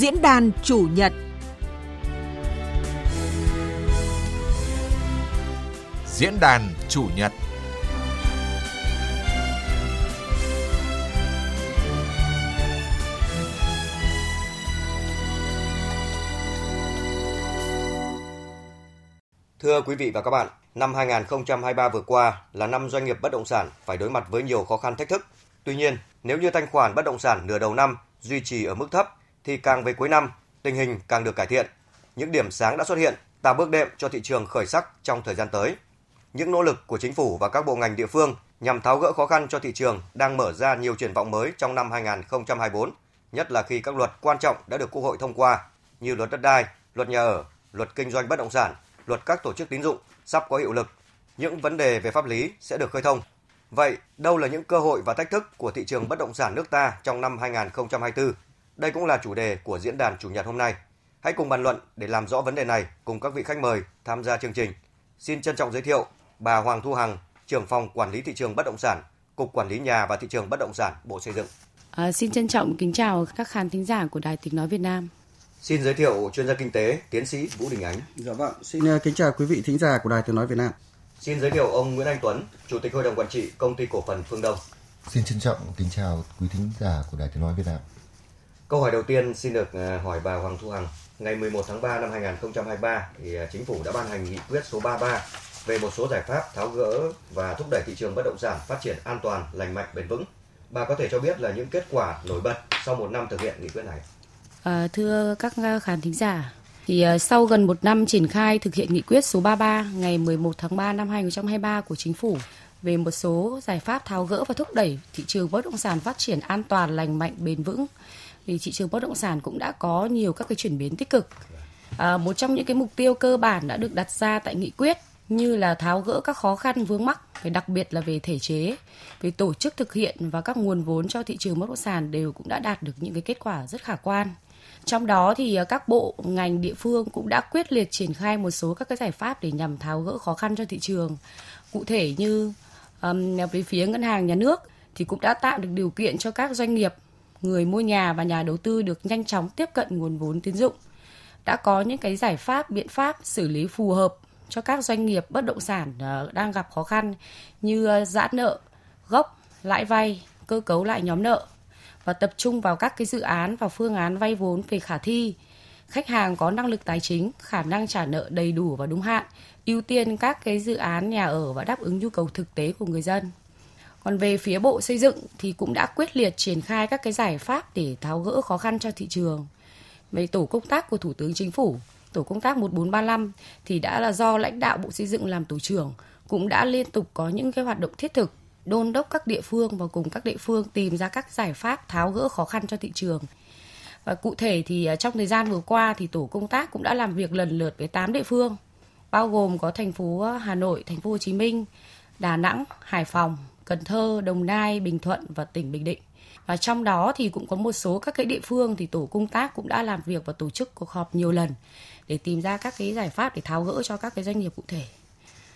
Diễn đàn chủ nhật Diễn đàn chủ nhật Thưa quý vị và các bạn, năm 2023 vừa qua là năm doanh nghiệp bất động sản phải đối mặt với nhiều khó khăn thách thức. Tuy nhiên, nếu như thanh khoản bất động sản nửa đầu năm duy trì ở mức thấp thì càng về cuối năm, tình hình càng được cải thiện. Những điểm sáng đã xuất hiện, tạo bước đệm cho thị trường khởi sắc trong thời gian tới. Những nỗ lực của chính phủ và các bộ ngành địa phương nhằm tháo gỡ khó khăn cho thị trường đang mở ra nhiều triển vọng mới trong năm 2024, nhất là khi các luật quan trọng đã được Quốc hội thông qua như luật đất đai, luật nhà ở, luật kinh doanh bất động sản, luật các tổ chức tín dụng sắp có hiệu lực. Những vấn đề về pháp lý sẽ được khơi thông. Vậy, đâu là những cơ hội và thách thức của thị trường bất động sản nước ta trong năm 2024? Đây cũng là chủ đề của diễn đàn chủ nhật hôm nay. Hãy cùng bàn luận để làm rõ vấn đề này cùng các vị khách mời tham gia chương trình. Xin trân trọng giới thiệu bà Hoàng Thu Hằng, trưởng phòng quản lý thị trường bất động sản, Cục Quản lý Nhà và Thị trường Bất động sản, Bộ Xây dựng. À, xin trân trọng kính chào các khán thính giả của Đài Tiếng Nói Việt Nam. Xin giới thiệu chuyên gia kinh tế, tiến sĩ Vũ Đình Ánh. Dạ vâng, xin ờ, kính chào quý vị thính giả của Đài Tiếng Nói Việt Nam. Xin giới thiệu ông Nguyễn Anh Tuấn, Chủ tịch Hội đồng Quản trị Công ty Cổ phần Phương Đông. Xin trân trọng kính chào quý thính giả của Đài Tiếng Nói Việt Nam. Câu hỏi đầu tiên xin được à, hỏi bà Hoàng Thu Hằng. Ngày 11 tháng 3 năm 2023 thì à, chính phủ đã ban hành nghị quyết số 33 về một số giải pháp tháo gỡ và thúc đẩy thị trường bất động sản phát triển an toàn, lành mạnh, bền vững. Bà có thể cho biết là những kết quả nổi bật sau một năm thực hiện nghị quyết này. À, thưa các à, khán thính giả, thì sau gần một năm triển khai thực hiện nghị quyết số 33 ngày 11 tháng 3 năm 2023 của chính phủ về một số giải pháp tháo gỡ và thúc đẩy thị trường bất động sản phát triển an toàn, lành mạnh, bền vững, thì thị trường bất động sản cũng đã có nhiều các cái chuyển biến tích cực. À, một trong những cái mục tiêu cơ bản đã được đặt ra tại nghị quyết như là tháo gỡ các khó khăn vướng mắc, về đặc biệt là về thể chế, về tổ chức thực hiện và các nguồn vốn cho thị trường bất động sản đều cũng đã đạt được những cái kết quả rất khả quan. Trong đó thì à, các bộ ngành địa phương cũng đã quyết liệt triển khai một số các cái giải pháp để nhằm tháo gỡ khó khăn cho thị trường. Cụ thể như um, về phía ngân hàng nhà nước thì cũng đã tạo được điều kiện cho các doanh nghiệp, người mua nhà và nhà đầu tư được nhanh chóng tiếp cận nguồn vốn tín dụng. Đã có những cái giải pháp, biện pháp xử lý phù hợp cho các doanh nghiệp bất động sản ờ, đang gặp khó khăn như ờ, giãn nợ, gốc, lãi vay, cơ cấu lại nhóm nợ và tập trung vào các cái dự án và phương án vay vốn về khả thi. Khách hàng có năng lực tài chính, khả năng trả nợ đầy đủ và đúng hạn, ưu tiên các cái dự án nhà ở và đáp ứng nhu cầu thực tế của người dân. Còn về phía Bộ Xây dựng thì cũng đã quyết liệt triển khai các cái giải pháp để tháo gỡ khó khăn cho thị trường. Về tổ công tác của Thủ tướng Chính phủ, tổ công tác 1435 thì đã là do lãnh đạo Bộ Xây dựng làm tổ trưởng cũng đã liên tục có những cái hoạt động thiết thực đôn đốc các địa phương và cùng các địa phương tìm ra các giải pháp tháo gỡ khó khăn cho thị trường. Và cụ thể thì à, trong thời gian vừa qua thì tổ công tác cũng đã làm việc lần lượt với 8 địa phương, bao gồm có thành phố à, Hà Nội, thành phố Hồ Chí Minh, Đà Nẵng, Hải Phòng, Cần Thơ, Đồng Nai, Bình Thuận và tỉnh Bình Định. Và trong đó thì cũng có một số các cái địa phương thì tổ công tác cũng đã làm việc và tổ chức cuộc họp nhiều lần để tìm ra các cái giải pháp để tháo gỡ cho các cái doanh nghiệp cụ thể.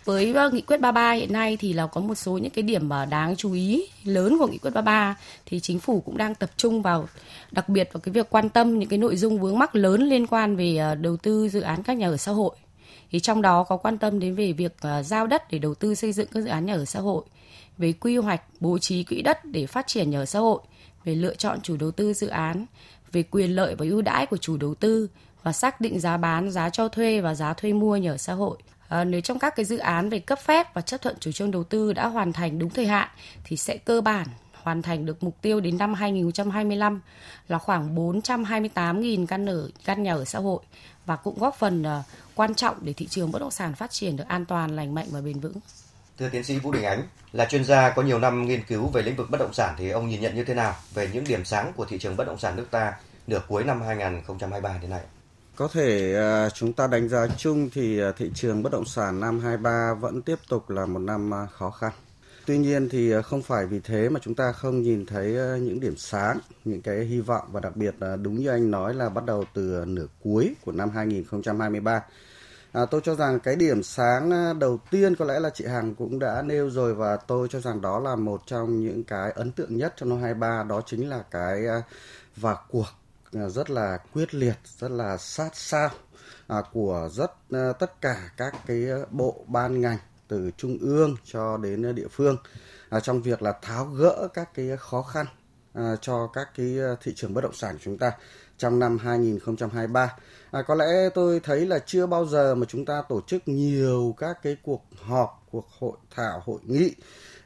Với ờ, nghị quyết 33 hiện nay thì là có một số những cái điểm mà đáng chú ý lớn của nghị quyết 33 thì chính phủ cũng đang tập trung vào đặc biệt vào cái việc quan tâm những cái nội dung vướng mắc lớn liên quan về ờ, đầu tư dự án các nhà ở xã hội. Thì trong đó có quan tâm đến về việc ờ, giao đất để đầu tư xây dựng các dự án nhà ở xã hội, về quy hoạch bố trí quỹ đất để phát triển nhà ở xã hội, về lựa chọn chủ đầu tư dự án, về quyền lợi và ưu đãi của chủ đầu tư và xác định giá bán, giá cho thuê và giá thuê mua nhà ở xã hội. À, nếu trong các cái dự án về cấp phép và chấp thuận chủ trương đầu tư đã hoàn thành đúng thời hạn thì sẽ cơ bản hoàn thành được mục tiêu đến năm 2025 là khoảng 428.000 căn ở căn nhà ở xã hội và cũng góp phần uh, quan trọng để thị trường bất động sản phát triển được an toàn, lành mạnh và bền vững. Thưa tiến sĩ Vũ Đình Ánh, là chuyên gia có nhiều năm nghiên cứu về lĩnh vực bất động sản thì ông nhìn nhận như thế nào về những điểm sáng của thị trường bất động sản nước ta nửa cuối năm 2023 đến nay? Có thể à, chúng ta đánh giá chung thì à, thị trường bất động sản năm 23 vẫn tiếp tục là một năm à, khó khăn. Tuy nhiên thì không phải vì thế mà chúng ta không nhìn thấy những điểm sáng, những cái hy vọng và đặc biệt là đúng như anh nói là bắt đầu từ nửa cuối của năm 2023. À, tôi cho rằng cái điểm sáng à, đầu tiên có lẽ là chị Hằng cũng đã nêu rồi và tôi cho rằng đó là một trong những cái ấn tượng nhất trong năm 23 đó chính là cái à, vào cuộc à, rất là quyết liệt, rất là sát sao của rất tất cả các cái bộ ban ngành từ trung ương cho đến địa phương trong việc là tháo gỡ các cái khó khăn cho các cái thị trường bất động sản của chúng ta trong năm 2023. À, có lẽ tôi thấy là chưa bao giờ mà chúng ta tổ chức nhiều các cái cuộc họp, cuộc hội thảo, hội nghị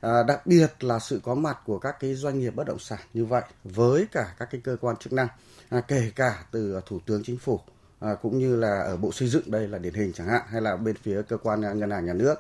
à, đặc biệt là sự có mặt của các cái doanh nghiệp bất động sản như vậy với cả các cái cơ quan chức năng, à, kể cả từ thủ tướng chính phủ à, cũng như là ở bộ xây dựng đây là điển hình chẳng hạn hay là bên phía cơ quan ngân hàng nhà nước.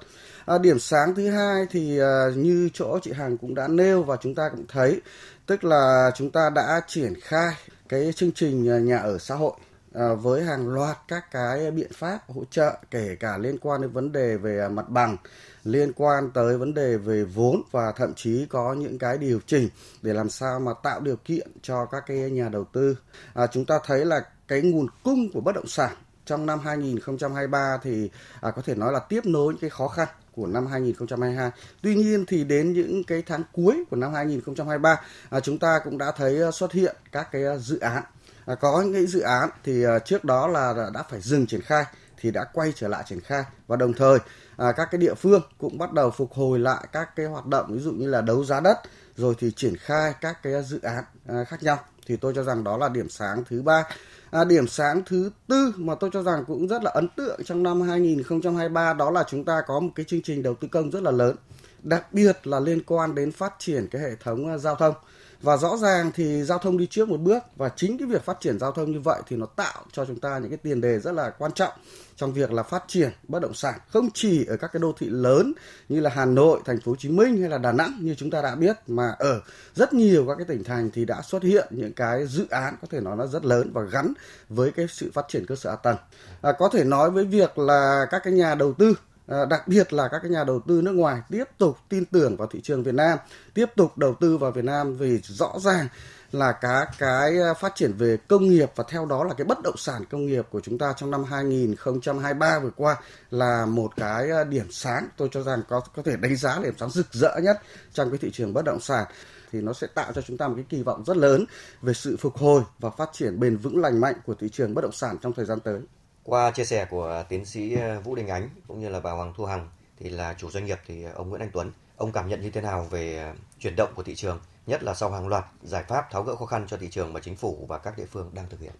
À, điểm sáng thứ hai thì à, như chỗ chị Hằng cũng đã nêu và chúng ta cũng thấy tức là chúng ta đã triển khai cái chương trình nhà ở xã hội. À, với hàng loạt các cái biện pháp hỗ trợ kể cả liên quan đến vấn đề về à, mặt bằng liên quan tới vấn đề về vốn và thậm chí có những cái điều chỉnh để làm sao mà tạo điều kiện cho các cái nhà đầu tư à, chúng ta thấy là cái nguồn cung của bất động sản trong năm 2023 thì à, có thể nói là tiếp nối những cái khó khăn của năm 2022. Tuy nhiên thì đến những cái tháng cuối của năm 2023 à, chúng ta cũng đã thấy à, xuất hiện các cái dự án à, có những dự án thì à, trước đó là đã phải dừng triển khai thì đã quay trở lại triển khai. Và đồng thời à, các cái địa phương cũng bắt đầu phục hồi lại các cái hoạt động ví dụ như là đấu giá đất rồi thì triển khai các cái dự án à, khác nhau. Thì tôi cho rằng đó là điểm sáng thứ ba. À, điểm sáng thứ tư mà tôi cho rằng cũng rất là ấn tượng trong năm 2023 đó là chúng ta có một cái chương trình đầu tư công rất là lớn, đặc biệt là liên quan đến phát triển cái hệ thống à, giao thông và rõ ràng thì giao thông đi trước một bước và chính cái việc phát triển giao thông như vậy thì nó tạo cho chúng ta những cái tiền đề rất là quan trọng trong việc là phát triển bất động sản không chỉ ở các cái đô thị lớn như là Hà Nội, Thành phố Hồ Chí Minh hay là Đà Nẵng như chúng ta đã biết mà ở rất nhiều các cái tỉnh thành thì đã xuất hiện những cái dự án có thể nói là rất lớn và gắn với cái sự phát triển cơ sở hạ tầng. À, có thể nói với việc là các cái nhà đầu tư À, đặc biệt là các cái nhà đầu tư nước ngoài tiếp tục tin tưởng vào thị trường Việt Nam, tiếp tục đầu tư vào Việt Nam vì rõ ràng là cả cái à, phát triển về công nghiệp và theo đó là cái bất động sản công nghiệp của chúng ta trong năm 2023 vừa qua là một cái à, điểm sáng tôi cho rằng có có thể đánh giá là điểm sáng rực rỡ nhất trong cái thị trường bất động sản thì nó sẽ tạo cho chúng ta một cái kỳ vọng rất lớn về sự phục hồi và phát triển bền vững lành mạnh của thị trường bất động sản trong thời gian tới. Qua chia sẻ của tiến sĩ ờ, Vũ Đình Ánh cũng như là bà Hoàng Thu Hằng thì là chủ doanh nghiệp thì ờ, ông Nguyễn Anh Tuấn, ông cảm nhận như thế nào về ờ, chuyển động của thị trường, nhất là sau hàng loạt giải pháp tháo gỡ khó khăn cho thị trường mà chính phủ và các địa phương đang thực hiện?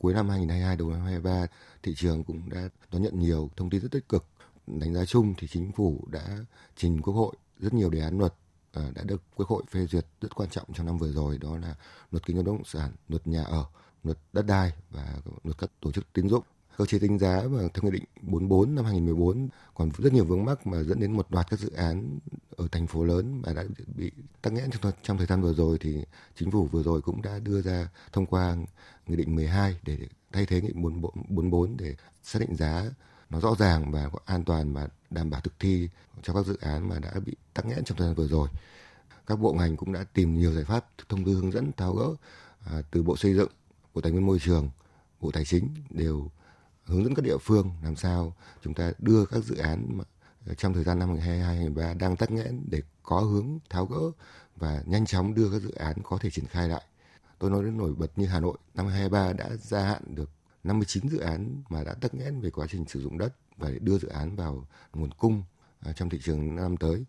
Cuối năm 2022 đầu năm 2023, thị trường cũng đã đón nhận nhiều thông tin rất tích cực. Đánh giá chung thì chính phủ đã trình Quốc hội rất nhiều đề án luật đã được Quốc hội phê duyệt rất quan trọng trong năm vừa rồi đó là luật kinh doanh bất động sản, luật nhà ở, luật đất đai và luật các tổ chức tín dụng cơ chế tính giá và theo nghị định 44 năm 2014 còn rất nhiều vướng mắc mà dẫn đến một loạt các dự án ở thành phố lớn mà đã bị tắc nghẽn trong, trong thời gian vừa rồi thì chính phủ vừa rồi cũng đã đưa ra thông qua nghị định 12 để thay thế nghị định 44 để xác định giá nó rõ ràng và an toàn và đảm bảo thực thi cho các dự án mà đã bị tắc nghẽn trong thời gian vừa rồi. Các bộ ngành cũng đã tìm nhiều giải pháp thông tư hướng dẫn tháo gỡ à, từ Bộ Xây dựng, Bộ Tài nguyên Môi trường, Bộ Tài chính đều hướng dẫn các địa phương làm sao chúng ta đưa các dự án ờ, trong thời gian năm 2022 đang tắc nghẽn để có hướng tháo gỡ và nhanh chóng đưa các dự án có thể triển khai lại. Tôi nói đến nổi bật như Hà Nội, năm 2023 đã gia hạn được 59 dự án mà đã tắc nghẽn về quá trình sử dụng đất và để đưa dự án vào nguồn cung ờ, trong thị trường năm tới.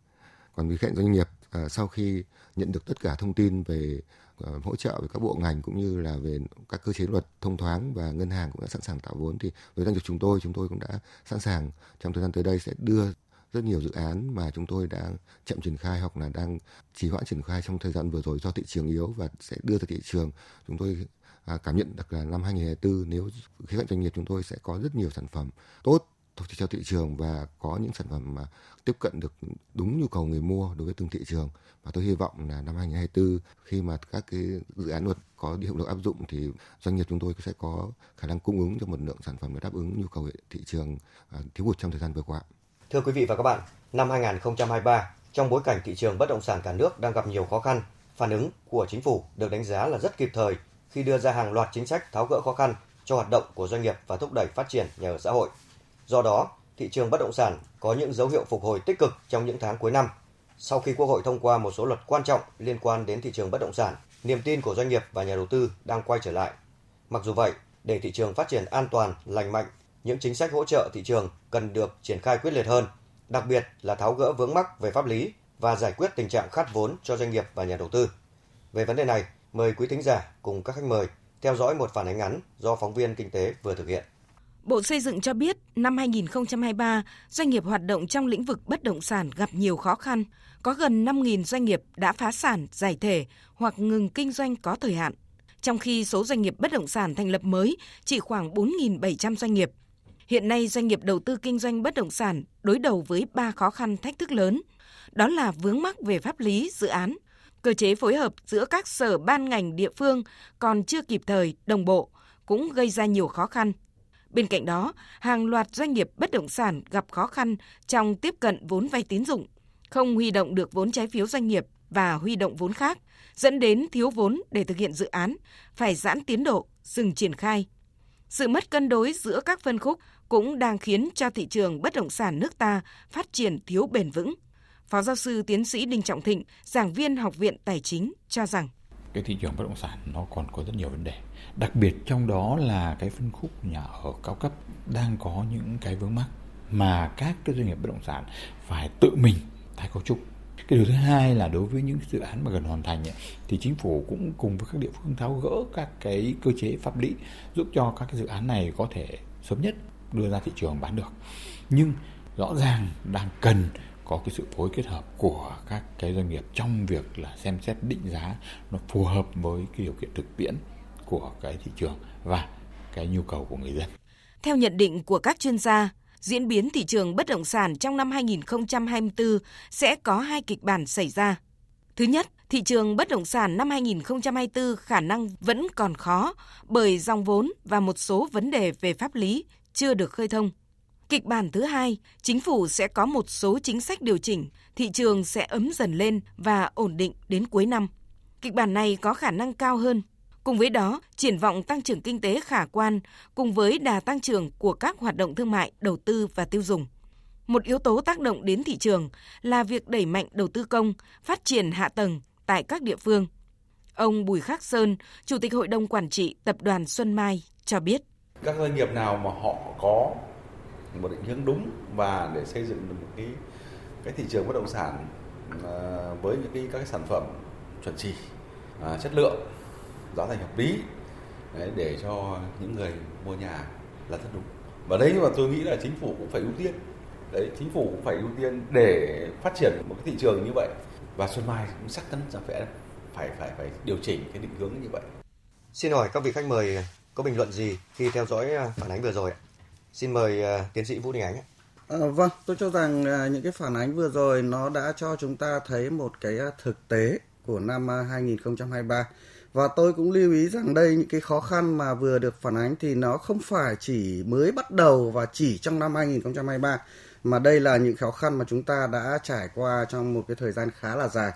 Còn vì cạnh doanh nghiệp ờ, sau khi nhận được tất cả thông tin về Ờ, hỗ trợ về các bộ ngành cũng như là về các cơ chế luật thông thoáng và ngân hàng cũng đã sẵn sàng tạo vốn. Thì với doanh nghiệp chúng tôi chúng tôi cũng đã sẵn sàng trong thời gian tới đây sẽ đưa rất nhiều dự án mà chúng tôi đang chậm triển khai hoặc là đang trì hoãn triển khai trong thời gian vừa rồi do thị trường yếu và sẽ đưa ra thị trường. Chúng tôi à, cảm nhận được là năm 2024 nếu khía cạnh doanh nghiệp chúng tôi sẽ có rất nhiều sản phẩm tốt theo thị trường và có những sản phẩm mà tiếp cận được đúng nhu cầu người mua đối với từng thị trường và tôi hy vọng là năm 2024 khi mà các cái dự án luật có hiệu lực áp dụng thì doanh nghiệp chúng tôi sẽ có khả năng cung ứng cho một lượng sản phẩm để đáp ứng nhu cầu thị trường à, thiếu hụt trong thời gian vừa qua. Thưa quý vị và các bạn, năm 2023 trong bối cảnh thị trường bất động sản cả nước đang gặp nhiều khó khăn, phản ứng của chính phủ được đánh giá là rất kịp thời khi đưa ra hàng loạt chính sách tháo gỡ khó khăn cho hoạt động của doanh nghiệp và thúc đẩy phát triển nhà ở xã hội. Do đó, thị trường bất động sản có những dấu hiệu phục hồi tích cực trong những tháng cuối năm. Sau khi Quốc hội thông qua một số luật quan trọng liên quan đến thị trường bất động sản, niềm tin của doanh nghiệp và nhà đầu tư đang quay trở lại. Mặc dù vậy, để thị trường phát triển an toàn, lành mạnh, những chính sách hỗ trợ thị trường cần được triển khai quyết liệt hơn, đặc biệt là tháo gỡ vướng mắc về pháp lý và giải quyết tình trạng khát vốn cho doanh nghiệp và nhà đầu tư. Về vấn đề này, mời quý thính giả cùng các khách mời theo dõi một phản ánh ngắn do phóng viên kinh tế vừa thực hiện. Bộ Xây dựng cho biết năm 2023, doanh nghiệp hoạt động trong lĩnh vực bất động sản gặp nhiều khó khăn. Có gần 5.000 doanh nghiệp đã phá sản, giải thể hoặc ngừng kinh doanh có thời hạn. Trong khi số doanh nghiệp bất động sản thành lập mới chỉ khoảng 4.700 doanh nghiệp. Hiện nay doanh nghiệp đầu tư kinh doanh bất động sản đối đầu với ba khó khăn thách thức lớn. Đó là vướng mắc về pháp lý dự án, cơ chế phối hợp giữa các sở ban ngành địa phương còn chưa kịp thời, đồng bộ, cũng gây ra nhiều khó khăn Bên cạnh đó, hàng loạt doanh nghiệp bất động sản gặp khó khăn trong tiếp cận vốn vay tín dụng, không huy động được vốn trái phiếu doanh nghiệp và huy động vốn khác, dẫn đến thiếu vốn để thực hiện dự án, phải giãn tiến độ, dừng triển khai. Sự mất cân đối giữa các phân khúc cũng đang khiến cho thị trường bất động sản nước ta phát triển thiếu bền vững. Phó giáo sư tiến sĩ Đinh Trọng Thịnh, giảng viên Học viện Tài chính cho rằng cái thị trường bất động sản nó còn có rất nhiều vấn đề. Đặc biệt trong đó là cái phân khúc nhà ở cao cấp đang có những cái vướng mắc mà các cái doanh nghiệp bất động sản phải tự mình tái cấu trúc. Cái điều thứ hai là đối với những dự án mà gần hoàn thành ấy, thì chính phủ cũng cùng với các địa phương tháo gỡ các cái cơ chế pháp lý giúp cho các cái dự án này có thể sớm nhất đưa ra thị trường bán được. Nhưng rõ ràng đang cần có cái sự phối kết hợp của các cái doanh nghiệp trong việc là xem xét định giá nó phù hợp với cái điều kiện thực tiễn của cái thị trường và cái nhu cầu của người dân. Theo nhận định của các chuyên gia, diễn biến thị trường bất động sản trong năm 2024 sẽ có hai kịch bản xảy ra. Thứ nhất, thị trường bất động sản năm 2024 khả năng vẫn còn khó bởi dòng vốn và một số vấn đề về pháp lý chưa được khơi thông. Kịch bản thứ hai, chính phủ sẽ có một số chính sách điều chỉnh, thị trường sẽ ấm dần lên và ổn định đến cuối năm. Kịch bản này có khả năng cao hơn. Cùng với đó, triển vọng tăng trưởng kinh tế khả quan cùng với đà tăng trưởng của các hoạt động thương mại, đầu tư và tiêu dùng. Một yếu tố tác động đến thị trường là việc đẩy mạnh đầu tư công, phát triển hạ tầng tại các địa phương. Ông Bùi Khắc Sơn, Chủ tịch Hội đồng Quản trị Tập đoàn Xuân Mai cho biết. Các doanh nghiệp nào mà họ có một định hướng đúng và để xây dựng được một cái cái thị trường bất động sản à, với những cái các cái sản phẩm chuẩn chỉ à, chất lượng giá thành hợp lý đấy, để cho những người mua nhà là rất đúng và đấy mà tôi nghĩ là chính phủ cũng phải ưu tiên đấy chính phủ cũng phải ưu tiên để phát triển một cái thị trường như vậy và Xuân Mai cũng chắc chắn sẽ phải phải phải phải điều chỉnh cái định hướng như vậy. Xin hỏi các vị khách mời có bình luận gì khi theo dõi phản ánh vừa rồi ạ? Xin mời uh, tiến sĩ Vũ Đình Ánh. À, vâng, tôi cho rằng uh, những cái phản ánh vừa rồi nó đã cho chúng ta thấy một cái uh, thực tế của năm uh, 2023 và tôi cũng lưu ý rằng đây những cái khó khăn mà vừa được phản ánh thì nó không phải chỉ mới bắt đầu và chỉ trong năm 2023 mà đây là những khó khăn mà chúng ta đã trải qua trong một cái thời gian khá là dài.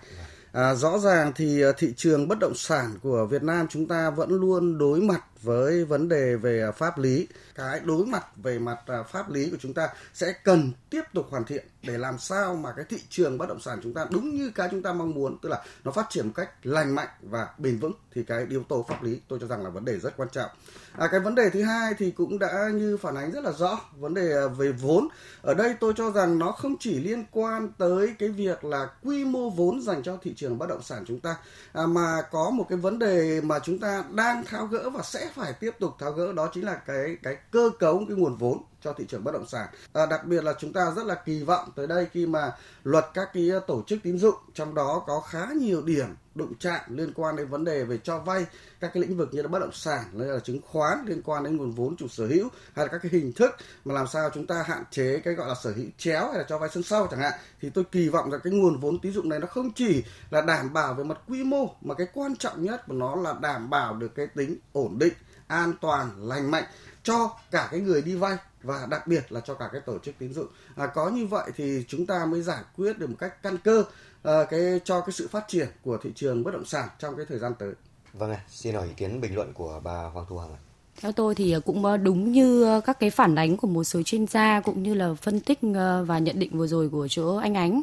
À, rõ ràng thì thị trường bất động sản của Việt Nam chúng ta vẫn luôn đối mặt với vấn đề về à, pháp lý. Cái đối mặt về mặt à, pháp lý của chúng ta sẽ cần tiếp tục hoàn thiện để làm sao mà cái thị trường bất động sản chúng ta đúng như cái chúng ta mong muốn tức là nó phát triển một cách lành mạnh và bền vững thì cái yếu tố pháp lý tôi cho rằng là vấn đề rất quan trọng. À, cái vấn đề thứ hai thì cũng đã như phản ánh rất là rõ vấn đề à, về vốn. Ở đây tôi cho rằng nó không chỉ liên quan tới cái việc là quy mô vốn dành cho thị trường bất động sản chúng ta à, mà có một cái vấn đề mà chúng ta đang tháo gỡ và sẽ phải tiếp tục tháo gỡ, đó chính là cái cái cơ cấu, cái nguồn vốn cho thị trường bất động sản. À, đặc biệt là chúng ta rất là kỳ vọng tới đây khi mà luật các cái tổ chức tín dụng trong đó có khá nhiều điểm đụng chạm liên quan đến vấn đề về cho vay các cái lĩnh vực như là bất động sản như là chứng khoán liên quan đến nguồn vốn chủ sở hữu hay là các cái hình thức mà làm sao chúng ta hạn chế cái gọi là sở hữu chéo hay là cho vay sân sau chẳng hạn thì tôi kỳ vọng rằng cái nguồn vốn tín dụng này nó không chỉ là đảm bảo về mặt quy mô mà cái quan trọng nhất của nó là đảm bảo được cái tính ổn định an toàn lành mạnh cho cả cái người đi vay và đặc biệt là cho cả cái tổ chức tín dụng. À, có như vậy thì chúng ta mới giải quyết được một cách căn cơ à, cái cho cái sự phát triển của thị trường bất động sản trong cái thời gian tới. Vâng ạ xin hỏi ý kiến bình luận của bà Hoàng Thu Hằng ạ. Theo tôi thì cũng ờ, đúng như ờ, các cái phản ánh của một số chuyên gia cũng như là phân tích ờ, và nhận định vừa rồi của chỗ anh Ánh.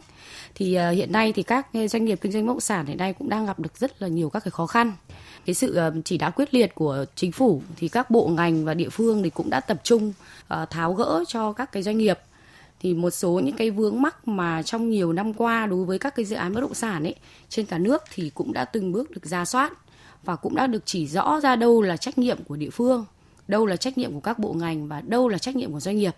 Thì hiện nay thì các doanh nghiệp kinh doanh bất động sản hiện nay cũng đang gặp được rất là nhiều các cái khó khăn. Cái sự ờ, chỉ đạo quyết liệt của chính phủ thì các bộ ngành và địa phương thì cũng đã tập trung ờ, tháo gỡ cho các cái doanh nghiệp thì một số những cái vướng mắc mà trong nhiều năm qua đối với các cái dự án bất động sản ấy trên cả nước thì cũng đã từng bước được ra soát và cũng đã được chỉ rõ ra đâu là trách nhiệm của địa phương, đâu là trách nhiệm của các bộ ngành và đâu là trách nhiệm của doanh nghiệp.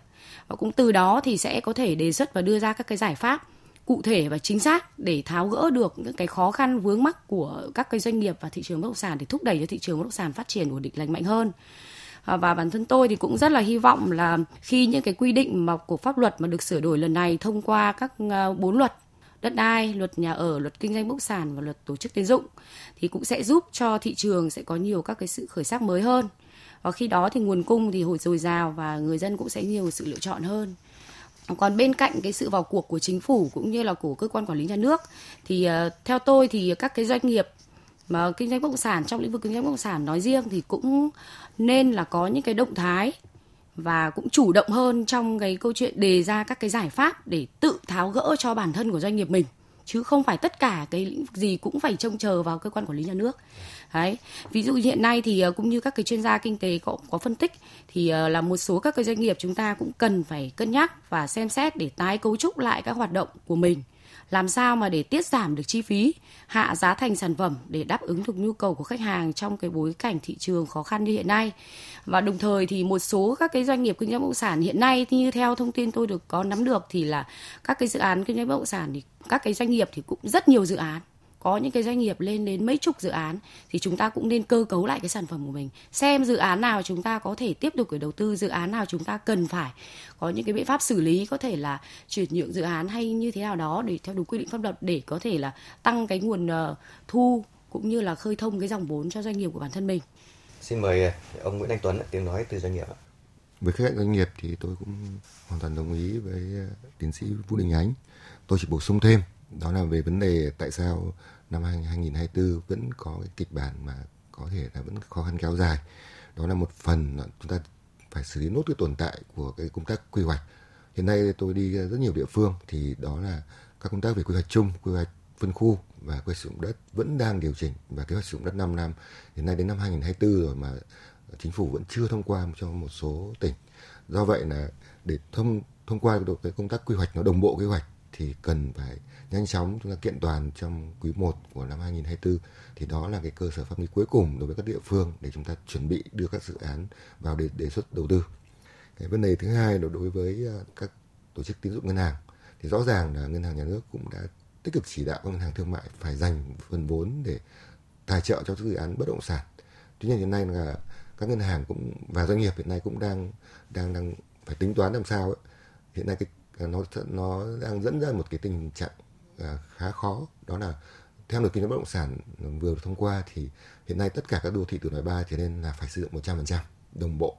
Và cũng từ đó thì sẽ có thể đề xuất và đưa ra các cái giải pháp cụ thể và chính xác để tháo gỡ được những cái khó khăn vướng mắc của các cái doanh nghiệp và thị trường bất động sản để thúc đẩy cho thị trường bất động sản phát triển ổn định lành mạnh hơn à, và bản thân tôi thì cũng rất là hy vọng là khi những cái quy định mà của pháp luật mà được sửa đổi lần này thông qua các à, bốn luật đất đai, luật nhà ở, luật kinh doanh bất động sản và luật tổ chức tín dụng thì cũng sẽ giúp cho thị trường sẽ có nhiều các cái sự khởi sắc mới hơn. Và khi đó thì nguồn cung thì hồi dồi dào và người dân cũng sẽ nhiều sự lựa chọn hơn. Còn bên cạnh cái sự vào cuộc của chính phủ cũng như là của cơ quan quản lý nhà nước thì uh, theo tôi thì các cái doanh nghiệp mà kinh doanh bất động sản trong lĩnh vực kinh doanh bất động sản nói riêng thì cũng nên là có những cái động thái và cũng chủ động hơn trong cái câu chuyện đề ra các cái giải pháp để tự tháo gỡ cho bản thân của doanh nghiệp mình. Chứ không phải tất cả cái lĩnh vực gì cũng phải trông chờ vào cơ quan quản lý nhà nước đấy. Ví dụ hiện nay thì ờ, cũng như các cái chuyên gia kinh tế có có phân tích thì ờ, là một số các cái doanh nghiệp chúng ta cũng cần phải cân nhắc và xem xét để tái cấu trúc lại các hoạt động của mình. Làm sao mà để tiết giảm được chi phí, hạ giá thành sản phẩm để đáp ứng được nhu cầu của khách hàng trong cái bối cảnh thị trường khó khăn như hiện nay. Và đồng thời thì một số các cái doanh nghiệp kinh doanh bất động sản hiện nay như theo thông tin tôi được có nắm được thì là các cái dự án kinh doanh bất động sản thì các cái doanh nghiệp thì cũng rất nhiều dự án có những cái doanh nghiệp lên đến mấy chục dự án thì chúng ta cũng nên cơ cấu lại cái sản phẩm của mình xem dự án nào chúng ta có thể tiếp tục để đầu tư dự án nào chúng ta cần phải có những cái biện pháp xử lý có thể là chuyển nhượng dự án hay như thế nào đó để theo đúng quy định pháp luật để có thể là tăng cái nguồn uh, thu cũng như là khơi thông cái dòng vốn cho doanh nghiệp của bản thân mình. Xin mời ờ, ông Nguyễn Anh Tuấn tiếng nói từ doanh nghiệp ạ. Với khía cạnh doanh nghiệp thì tôi cũng hoàn toàn đồng ý với ờ, tiến sĩ Vũ Đình Ánh. Tôi chỉ bổ sung thêm đó là về vấn đề tại sao năm 2024 vẫn có cái kịch bản mà có thể là vẫn khó khăn kéo dài. Đó là một phần là chúng ta phải xử lý nốt cái tồn tại của cái công tác quy hoạch. Hiện nay tôi đi rất nhiều địa phương thì đó là các công tác về quy hoạch chung, quy hoạch phân khu và quy hoạch sử dụng đất vẫn đang điều chỉnh và kế hoạch sử dụng đất 5 năm. Hiện nay đến năm 2024 rồi mà chính phủ vẫn chưa thông qua cho một số tỉnh. Do vậy là để thông thông qua được cái công tác quy hoạch, nó đồng bộ kế hoạch thì cần phải nhanh chóng, chúng ta kiện toàn trong quý 1 của năm 2024 thì đó là cái cơ sở pháp lý cuối cùng đối với các địa phương để chúng ta chuẩn bị đưa các dự án vào để đề xuất đầu tư. Cái vấn đề thứ hai là đối với à, các tổ chức tín dụng ngân hàng thì rõ ràng là ngân hàng nhà nước cũng đã tích cực chỉ đạo các ngân hàng thương mại phải dành phần vốn để tài trợ cho các dự án bất động sản. Tuy nhiên hiện nay là các ngân hàng cũng, và doanh nghiệp hiện nay cũng đang đang đang phải tính toán làm sao ấy. Hiện nay cái, nó nó đang dẫn ra một cái tình trạng À, khá khó. Đó là theo luật kinh doanh bất động sản vừa được thông qua thì hiện nay tất cả các đô thị từ loại ba trở nên là phải sử dụng 100% đồng bộ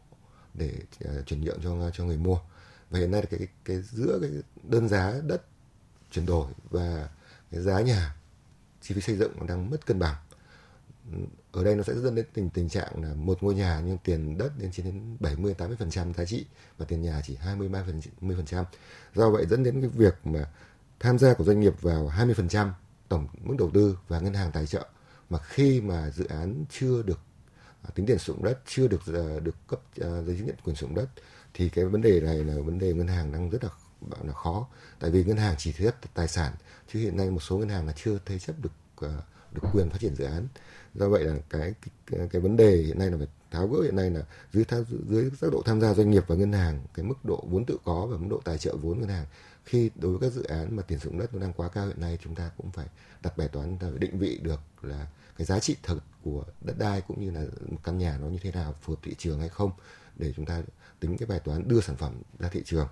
để uh, chuyển nhượng cho cho người mua. Và hiện nay cái, cái cái giữa cái đơn giá đất chuyển đổi và cái giá nhà chi phí xây dựng nó đang mất cân bằng. Ở đây nó sẽ dẫn đến tình tình trạng là một ngôi nhà nhưng tiền đất lên trên đến 70 80 phần trăm giá trị và tiền nhà chỉ 20 30 phần trăm. Do vậy dẫn đến cái việc mà tham gia của doanh nghiệp vào 20% tổng mức đầu tư và ngân hàng tài trợ. Mà khi mà dự án chưa được à, tính tiền sử dụng đất chưa được à, được cấp à, giấy chứng nhận quyền sử dụng đất thì cái vấn đề này là vấn đề ngân hàng đang rất là là khó. Tại vì ngân hàng chỉ thế chấp tài sản chứ hiện nay một số ngân hàng là chưa thế chấp được à, được quyền phát triển dự án. Do vậy là cái cái, cái vấn đề hiện nay là phải tháo gỡ. Hiện nay là dưới tháo dưới các độ tham gia doanh nghiệp và ngân hàng cái mức độ vốn tự có và mức độ tài trợ vốn ngân hàng khi đối với các dự án mà tiền sử dụng đất nó đang quá cao hiện nay, chúng ta cũng phải đặt bài toán, phải định vị được là cái giá trị thực của đất đai cũng như là một căn nhà nó như thế nào, phù hợp thị trường hay không, để chúng ta tính cái bài toán đưa sản phẩm ra thị trường.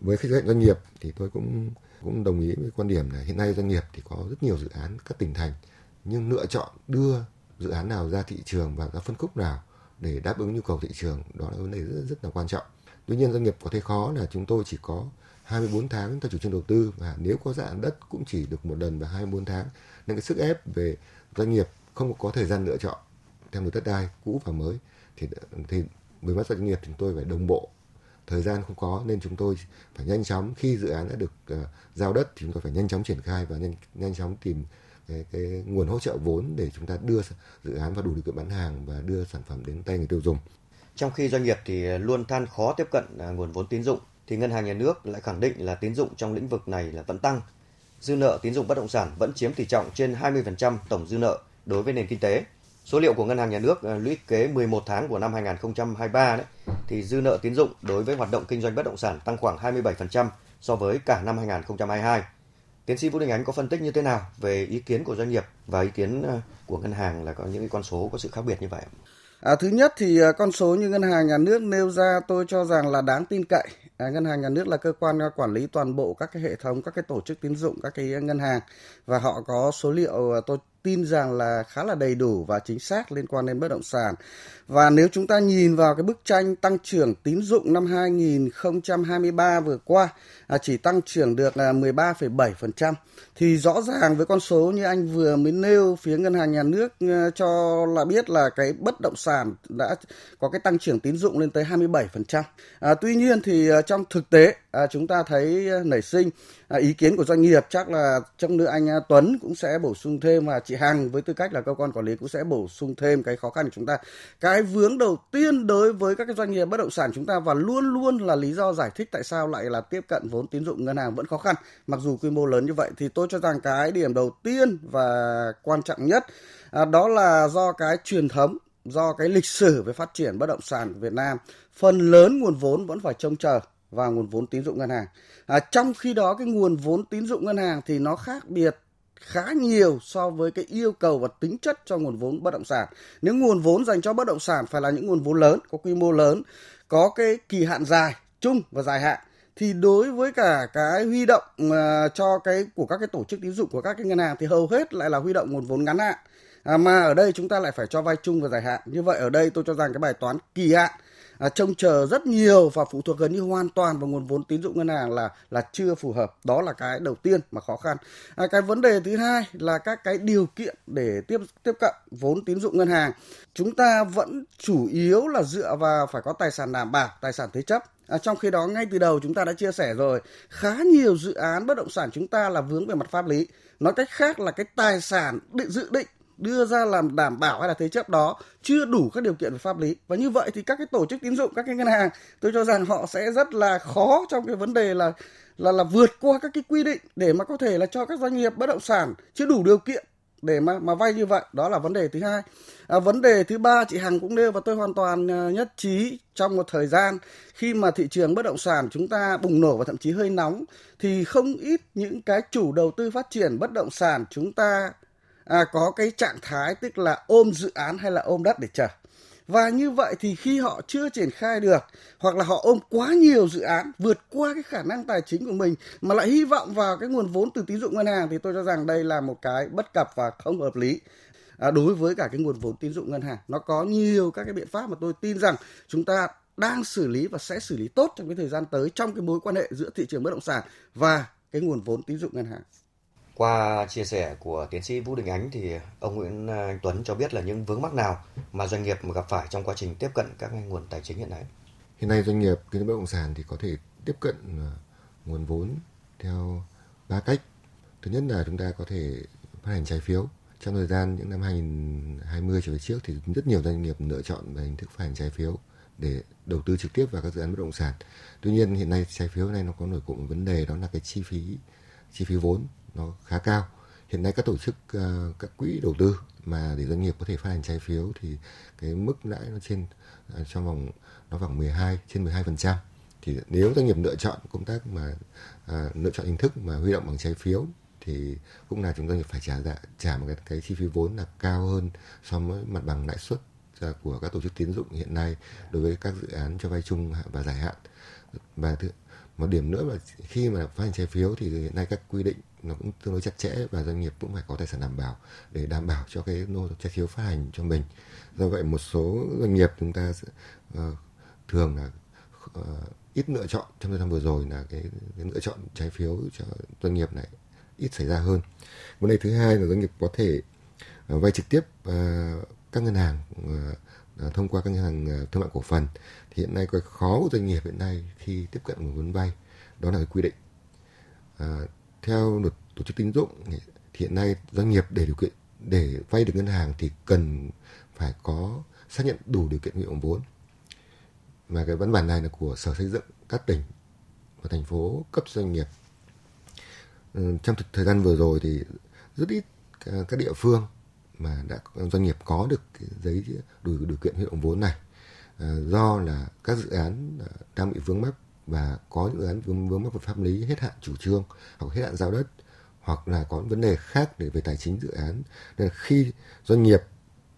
Với khía cạnh doanh nghiệp thì tôi cũng cũng đồng ý với quan điểm là hiện nay doanh nghiệp thì có rất nhiều dự án các tỉnh thành, nhưng lựa chọn đưa dự án nào ra thị trường và ra phân khúc nào để đáp ứng nhu cầu thị trường, đó là vấn đề rất rất là quan trọng. Tuy nhiên doanh nghiệp có thể khó là chúng tôi chỉ có 24 tháng theo chủ trương đầu tư và nếu có dạng đất cũng chỉ được một lần và 24 tháng nên cái sức ép về doanh nghiệp không có thời gian lựa chọn theo luật đất đai cũ và mới thì thì với mắt doanh nghiệp chúng tôi phải đồng bộ thời gian không có nên chúng tôi phải nhanh chóng khi dự án đã được uh, giao đất thì chúng tôi phải nhanh chóng triển khai và nhanh nhanh chóng tìm cái, cái nguồn hỗ trợ vốn để chúng ta đưa dự án vào đủ điều kiện bán hàng và đưa sản phẩm đến tay người tiêu dùng. Trong khi doanh nghiệp thì luôn than khó tiếp cận à, nguồn vốn tín dụng thì ngân hàng nhà nước lại khẳng định là tín dụng trong lĩnh vực này là vẫn tăng. Dư nợ tín dụng bất động sản vẫn chiếm tỷ trọng trên 20% tổng dư nợ đối với nền kinh tế. Số liệu của ngân hàng nhà nước ờ, lũy kế 11 tháng của năm 2023 đấy thì dư nợ tín dụng đối với hoạt động kinh doanh bất động sản tăng khoảng 27% so với cả năm 2022. Tiến sĩ Vũ Đình Ánh có phân tích như thế nào về ý kiến của doanh nghiệp và ý kiến ờ, của ngân hàng là có những con số có sự khác biệt như vậy? À, thứ nhất thì ờ, con số như ngân hàng nhà nước nêu ra tôi cho rằng là đáng tin cậy. À, ngân hàng nhà nước là cơ quan à, quản lý toàn bộ các cái hệ thống, các cái tổ chức tín dụng, các cái ngân hàng. Và họ có số liệu à, tôi tin rằng là khá là đầy đủ và chính xác liên quan đến bất động sản. Và nếu chúng ta nhìn vào cái bức tranh tăng trưởng tín dụng năm 2023 vừa qua à, chỉ tăng trưởng được là 13,7% thì rõ ràng với con số như anh vừa mới nêu phía ngân hàng nhà nước à, cho là biết là cái bất động sản đã có cái tăng trưởng tín dụng lên tới 27%. À, tuy nhiên thì à, trong thực tế à, chúng ta thấy ờ, nảy sinh. À, ý kiến của doanh nghiệp chắc là trong nữa anh à, Tuấn cũng sẽ bổ sung thêm và chị Hằng với tư cách là cơ quan quản lý cũng sẽ bổ sung thêm cái khó khăn của chúng ta. Cái vướng đầu tiên đối với các cái doanh nghiệp bất động sản chúng ta và luôn luôn là lý do giải thích tại sao lại là tiếp cận vốn tín dụng ngân hàng vẫn khó khăn mặc dù quy mô lớn như vậy thì tôi cho rằng cái điểm đầu tiên và quan trọng nhất à, đó là do cái truyền thống do cái lịch sử về phát triển bất động sản của Việt Nam. Phần lớn nguồn vốn vẫn phải trông chờ vào nguồn vốn tín dụng ngân hàng. À, trong khi đó cái nguồn vốn tín dụng ngân hàng thì nó khác biệt khá nhiều so với cái yêu cầu và tính chất cho nguồn vốn bất động sản. Nếu nguồn vốn dành cho bất động sản phải là những nguồn vốn lớn, có quy mô lớn, có cái kỳ hạn dài, trung và dài hạn thì đối với cả cái huy động uh, cho cái của các cái tổ chức tín dụng của các cái ngân hàng thì hầu hết lại là huy động nguồn vốn ngắn hạn. À, mà ở đây chúng ta lại phải cho vay chung và dài hạn. Như vậy ở đây tôi cho rằng cái bài toán kỳ hạn à, trông chờ rất nhiều và phụ thuộc gần như hoàn toàn vào nguồn vốn tín dụng ngân hàng là là chưa phù hợp. Đó là cái đầu tiên mà khó khăn. À, cái vấn đề thứ hai là các cái điều kiện để tiếp tiếp cận vốn tín dụng ngân hàng. Chúng ta vẫn chủ yếu là dựa vào phải có tài sản đảm bảo tài sản thế chấp. À, trong khi đó ngay từ đầu chúng ta đã chia sẻ rồi khá nhiều dự án bất động sản chúng ta là vướng về mặt pháp lý. Nói cách khác là cái tài sản định dự định đưa ra làm đảm bảo hay là thế chấp đó chưa đủ các điều kiện về pháp lý. Và như vậy thì các cái tổ chức tín dụng các cái ngân hàng tôi cho rằng họ sẽ rất là khó trong cái vấn đề là là là vượt qua các cái quy định để mà có thể là cho các doanh nghiệp bất động sản chưa đủ điều kiện để mà mà vay như vậy. Đó là vấn đề thứ hai. À, vấn đề thứ ba chị hằng cũng nêu và tôi hoàn toàn à, nhất trí trong một thời gian khi mà thị trường bất động sản chúng ta bùng nổ và thậm chí hơi nóng thì không ít những cái chủ đầu tư phát triển bất động sản chúng ta à, có cái trạng thái tức là ôm dự án hay là ôm đất để chờ. Và như vậy thì khi họ chưa triển khai được hoặc là họ ôm quá nhiều dự án vượt qua cái khả năng tài chính của mình mà lại hy vọng vào cái nguồn vốn từ tín dụng ngân hàng thì tôi cho rằng đây là một cái bất cập và không hợp lý. À, đối với cả cái nguồn vốn tín dụng ngân hàng nó có nhiều các cái biện pháp mà tôi tin rằng chúng ta đang xử lý và sẽ xử lý tốt trong cái thời gian tới trong cái mối quan hệ giữa thị trường bất động sản và cái nguồn vốn tín dụng ngân hàng qua chia sẻ của tiến sĩ Vũ Đình Ánh thì ông Nguyễn à, Anh Tuấn cho biết là những vướng mắc nào mà doanh nghiệp gặp phải trong quá trình tiếp cận các nguồn tài chính hiện nay. Hiện nay doanh nghiệp kinh doanh bất động sản thì có thể tiếp cận à, nguồn vốn theo ba cách. Thứ nhất là chúng ta có thể phát hành trái phiếu. Trong thời gian những năm 2020 trở về trước thì rất nhiều doanh nghiệp lựa chọn về hình thức phát hành trái phiếu để đầu tư trực tiếp vào các dự án bất động sản. Tuy nhiên hiện nay trái phiếu này nó có nổi cộng vấn đề đó là cái chi phí chi phí vốn nó khá cao. Hiện nay các tổ chức uh, các quỹ đầu tư mà để doanh nghiệp có thể phát hành trái phiếu thì cái mức lãi nó trên uh, trong vòng nó khoảng 12 trên 12 phần trăm. Thì nếu doanh nghiệp lựa chọn công tác mà uh, lựa chọn hình thức mà huy động bằng trái phiếu thì cũng là chúng doanh nghiệp phải trả dạ trả một cái, cái chi phí vốn là cao hơn so với mặt bằng lãi suất của các tổ chức tín dụng hiện nay đối với các dự án cho vay chung và dài hạn. Và thứ, một điểm nữa là khi mà phát hành trái phiếu thì hiện nay các quy định nó cũng tương đối chặt chẽ và doanh nghiệp cũng phải có tài sản đảm bảo để đảm bảo cho cái nô trái phiếu phát hành cho mình. Do vậy một số doanh nghiệp chúng ta sẽ, uh, thường là uh, ít lựa chọn trong thời gian vừa rồi là cái, cái lựa chọn trái phiếu cho doanh nghiệp này ít xảy ra hơn. Vấn đề thứ hai là doanh nghiệp có thể uh, vay trực tiếp uh, các ngân hàng uh, thông qua các ngân hàng thương mại cổ phần. Thì hiện nay cái khó của doanh nghiệp hiện nay khi tiếp cận nguồn vốn vay đó là cái quy định. À, theo luật tổ chức tín dụng, thì hiện nay doanh nghiệp để điều kiện, để vay được ngân hàng thì cần phải có xác nhận đủ điều kiện huy động vốn. Và cái văn bản này là của sở xây dựng các tỉnh và thành phố, cấp doanh nghiệp. Ừ, trong thời gian vừa rồi thì rất ít các địa phương mà đã, doanh nghiệp có được cái giấy đủ điều kiện huy động vốn này. Ờ, do là các dự án ờ, đang bị vướng mắc và có dự án vướng, vướng mắc về pháp lý hết hạn chủ trương hoặc hết hạn giao đất hoặc là có vấn đề khác để về tài chính dự án. Nên khi doanh nghiệp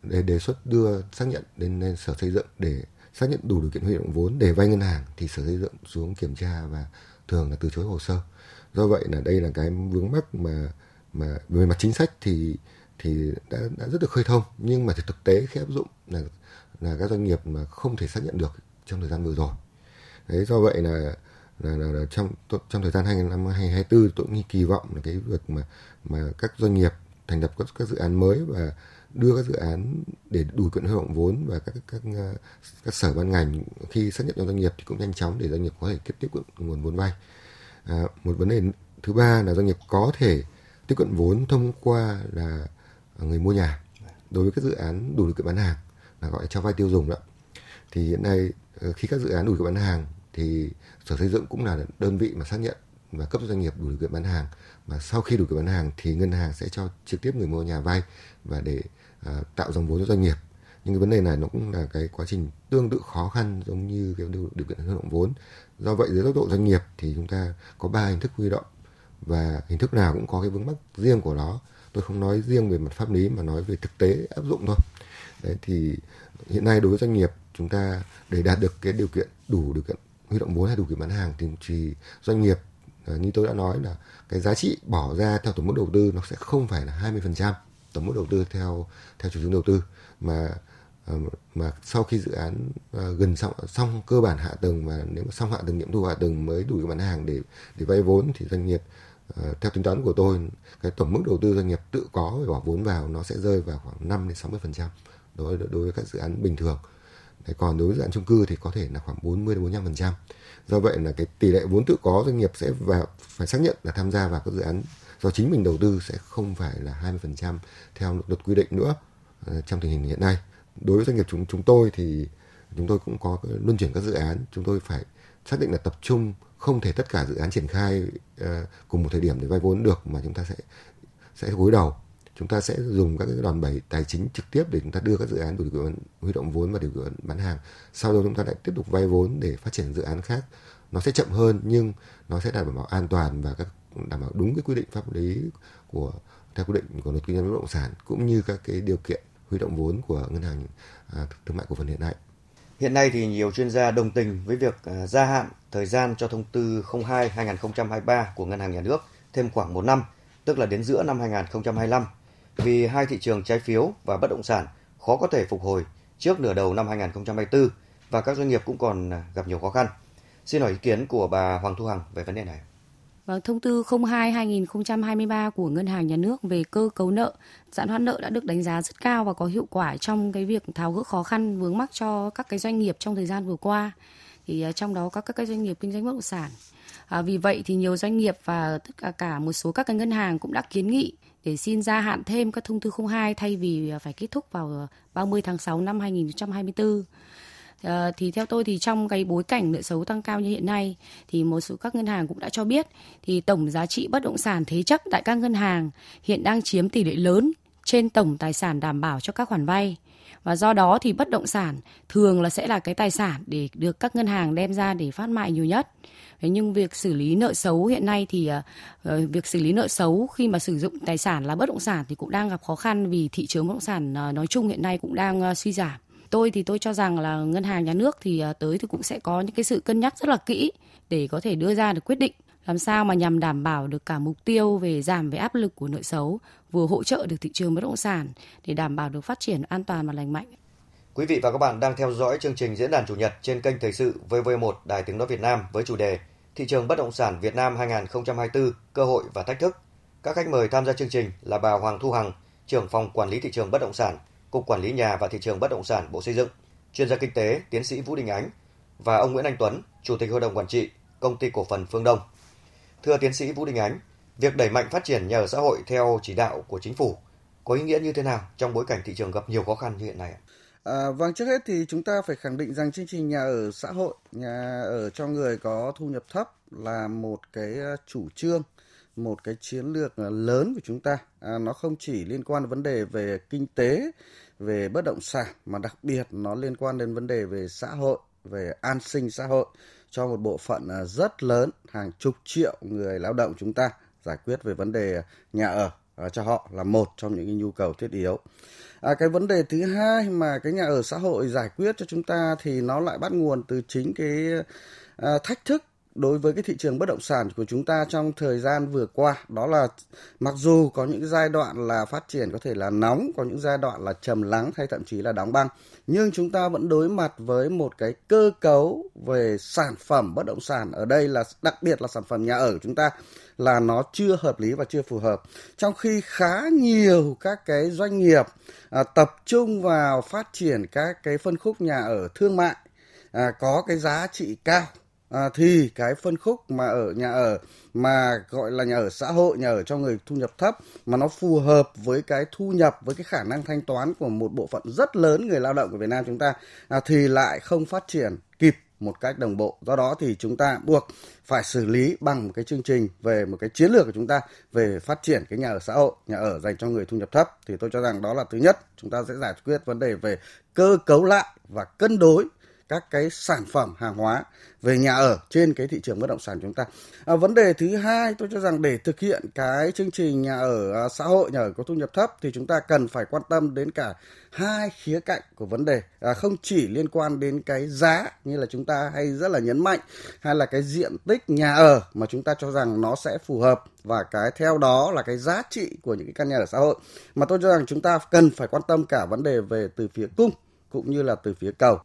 để đề xuất đưa xác nhận đến, lên sở xây dựng để xác nhận đủ điều kiện huy động vốn để vay ngân hàng thì sở xây dựng xuống kiểm tra và thường là từ chối hồ sơ. Do vậy là đây là cái vướng mắc mà mà về mặt chính sách thì thì đã đã rất được khơi thông. Nhưng mà thực tế khi áp dụng là là các doanh nghiệp mà không thể xác nhận được trong thời gian vừa rồi đấy do vậy là là, là, là trong trong thời gian hai năm hai hai tư tôi cũng kỳ vọng là cái việc mà mà các doanh nghiệp thành lập các, các dự án mới và đưa các dự án để đủ kiện huy động vốn và các các các, uh, các sở ban ngành khi xác nhận cho doanh nghiệp thì cũng nhanh chóng để doanh nghiệp có thể tiếp tiếp cận nguồn vốn vay. À, một vấn đề thứ ba là doanh nghiệp có thể tiếp cận vốn thông qua là người mua nhà đối với các dự án đủ điều kiện bán hàng là gọi là cho vay tiêu dùng đó. Thì hiện nay ờ, khi các dự án đủ điều kiện bán hàng thì sở xây dựng cũng là đơn vị mà xác nhận và cấp doanh nghiệp đủ điều kiện bán hàng. Mà sau khi đủ điều kiện bán hàng thì ngân hàng sẽ cho trực tiếp người mua nhà vay và để à, tạo dòng vốn cho doanh nghiệp. Nhưng cái vấn đề này nó cũng là cái quá trình tương tự khó khăn giống như cái điều, điều kiện huy động vốn. Do vậy dưới góc độ doanh nghiệp thì chúng ta có ba hình thức huy động và hình thức nào cũng có cái vướng mắc riêng của nó. Tôi không nói riêng về mặt pháp lý mà nói về thực tế áp dụng thôi. Đấy thì hiện nay đối với doanh nghiệp chúng ta để đạt được cái điều kiện đủ điều kiện huy động vốn hay đủ kiện bán hàng thì, thì doanh nghiệp ờ, như tôi đã nói là cái giá trị bỏ ra theo tổng mức đầu tư nó sẽ không phải là 20% tổng mức đầu tư theo theo chủ trương đầu tư. Mà ờ, mà sau khi dự án ờ, gần xong xong cơ bản hạ tầng và nếu mà xong hạ tầng nghiệm thu hạ tầng mới đủ cái bán hàng để để vay vốn thì doanh nghiệp theo tính toán của tôi cái tổng mức đầu tư doanh nghiệp tự có để bỏ vốn vào nó sẽ rơi vào khoảng 5 đến 60 phần trăm đối đối với các dự án bình thường. Thế còn đối với dự án chung cư thì có thể là khoảng 40 đến 45 phần trăm. Do vậy là cái tỷ lệ vốn tự có doanh nghiệp sẽ vào phải xác nhận là tham gia vào các dự án do chính mình đầu tư sẽ không phải là 20 phần trăm theo luật quy định nữa ờ, trong tình hình hiện nay. Đối với doanh nghiệp chúng chúng tôi thì chúng tôi cũng có luân chuyển các dự án. Chúng tôi phải xác định là tập trung, không thể tất cả dự án triển khai ờ, cùng một thời điểm để vay vốn được mà chúng ta sẽ sẽ gối đầu chúng ta sẽ dùng các cái đòn bẩy tài chính trực tiếp để chúng ta đưa các dự án đủ điều kiện huy động vốn và điều kiện bán hàng. Sau đó chúng ta lại tiếp tục vay vốn để phát triển dự án khác. Nó sẽ chậm hơn nhưng nó sẽ đảm bảo an toàn và các đảm bảo đúng cái quy định pháp lý của theo quy định của luật kinh doanh bất động sản cũng như các cái điều kiện huy động vốn của ngân hàng à, thương mại cổ phần hiện nay. Hiện nay thì nhiều chuyên gia đồng tình với việc à, gia hạn thời gian cho thông tư 02-2023 của Ngân hàng Nhà nước thêm khoảng một năm, tức là đến giữa năm 2025, vì hai thị trường trái phiếu và bất động sản khó có thể phục hồi trước nửa đầu năm 2024 và các doanh nghiệp cũng còn gặp nhiều khó khăn. Xin hỏi ý kiến của bà Hoàng Thu Hằng về vấn đề này. Vâng, thông tư 02-2023 của Ngân hàng Nhà nước về cơ cấu nợ, giãn hoãn nợ đã được đánh giá rất cao và có hiệu quả trong cái việc tháo gỡ khó khăn vướng mắc cho các cái doanh nghiệp trong thời gian vừa qua. Thì à, trong đó có các cái doanh nghiệp kinh doanh bất động sản. À, vì vậy thì nhiều doanh nghiệp và tất cả cả một số các cái ngân hàng cũng đã kiến nghị để xin gia hạn thêm các thông tư 02 thay vì à, phải kết thúc vào 30 tháng 6 năm 2024. À, ờ, thì theo tôi thì trong cái bối cảnh nợ xấu tăng cao như hiện nay thì một số các ngân hàng cũng đã cho biết thì tổng giá trị bất động sản thế chấp tại các ngân hàng hiện đang chiếm tỷ lệ lớn trên tổng tài sản đảm bảo cho các khoản vay và do đó thì bất động sản thường là sẽ là cái tài sản để được các ngân hàng đem ra để phát mại nhiều nhất. Thế nhưng việc xử lý nợ xấu hiện nay thì uh, việc xử lý nợ xấu khi mà sử dụng tài sản là bất động sản thì cũng đang gặp khó khăn vì thị trường bất động sản uh, nói chung hiện nay cũng đang uh, suy giảm tôi thì tôi cho rằng là ngân hàng nhà nước thì tới thì cũng sẽ có những cái sự cân nhắc rất là kỹ để có thể đưa ra được quyết định làm sao mà nhằm đảm bảo được cả mục tiêu về giảm về áp lực của nợ xấu vừa hỗ trợ được thị trường bất động sản để đảm bảo được phát triển an toàn và lành mạnh. Quý vị và các bạn đang theo dõi chương trình diễn đàn chủ nhật trên kênh Thời sự VV1 Đài Tiếng nói Việt Nam với chủ đề Thị trường bất động sản Việt Nam 2024 cơ hội và thách thức. Các khách mời tham gia chương trình là bà Hoàng Thu Hằng, trưởng phòng quản lý thị trường bất động sản, Cục Quản lý Nhà và Thị trường Bất động sản Bộ Xây dựng chuyên gia kinh tế tiến sĩ Vũ Đình Ánh và ông Nguyễn Anh Tuấn, Chủ tịch Hội đồng Quản trị Công ty Cổ phần Phương Đông. Thưa tiến sĩ Vũ Đình Ánh, việc đẩy mạnh phát triển nhà ở xã hội theo chỉ đạo của chính phủ có ý nghĩa như thế nào trong bối cảnh thị trường gặp nhiều khó khăn như hiện nay? À, vâng, trước hết thì chúng ta phải khẳng định rằng chương trình nhà ở xã hội, nhà ở cho người có thu nhập thấp là một cái à, chủ trương, một cái chiến lược à, lớn của chúng ta. À, nó không chỉ liên quan đến vấn đề về kinh tế, về bất động sản mà đặc biệt nó liên quan đến vấn đề về xã hội, về an sinh xã hội cho một bộ phận à, rất lớn, hàng chục triệu người lao động chúng ta giải quyết về vấn đề nhà ở à, cho họ là một trong những cái nhu cầu thiết yếu. À, cái vấn đề thứ hai mà cái nhà ở xã hội giải quyết cho chúng ta thì nó lại bắt nguồn từ chính cái à, thách thức đối với cái thị trường bất động sản của chúng ta trong thời gian vừa qua đó là mặc dù có những giai đoạn là phát triển có thể là nóng có những giai đoạn là trầm lắng hay thậm chí là đóng băng nhưng chúng ta vẫn đối mặt với một cái cơ cấu về sản phẩm bất động sản. Ở đây là đặc biệt là sản phẩm nhà ở của chúng ta là nó chưa hợp lý và chưa phù hợp. Trong khi khá nhiều các cái doanh nghiệp à, tập trung vào phát triển các cái phân khúc nhà ở thương mại à, có cái giá trị cao à, thì cái phân khúc mà ở nhà ở mà gọi là nhà ở xã hội nhà ở cho người thu nhập thấp mà nó phù hợp với cái thu nhập với cái khả năng thanh toán của một bộ phận rất lớn người lao động của Việt Nam chúng ta à, thì lại không phát triển kịp một cách đồng bộ. Do đó thì chúng ta buộc phải xử lý bằng một cái chương trình về một cái chiến lược của chúng ta về phát triển cái nhà ở xã hội, nhà ở dành cho người thu nhập thấp thì tôi cho rằng đó là thứ nhất, chúng ta sẽ giải quyết vấn đề về cơ cấu lại và cân đối các cái sản phẩm hàng hóa về nhà ở trên cái thị trường bất động sản chúng ta. À, vấn đề thứ hai tôi cho rằng để thực hiện cái chương trình nhà ở à, xã hội nhà ở có thu nhập thấp thì chúng ta cần phải quan tâm đến cả hai khía cạnh của vấn đề à, không chỉ liên quan đến cái giá như là chúng ta hay rất là nhấn mạnh hay là cái diện tích nhà ở mà chúng ta cho rằng nó sẽ phù hợp và cái theo đó là cái giá trị của những cái căn nhà ở xã hội mà tôi cho rằng chúng ta cần phải quan tâm cả vấn đề về từ phía cung cũng như là từ phía cầu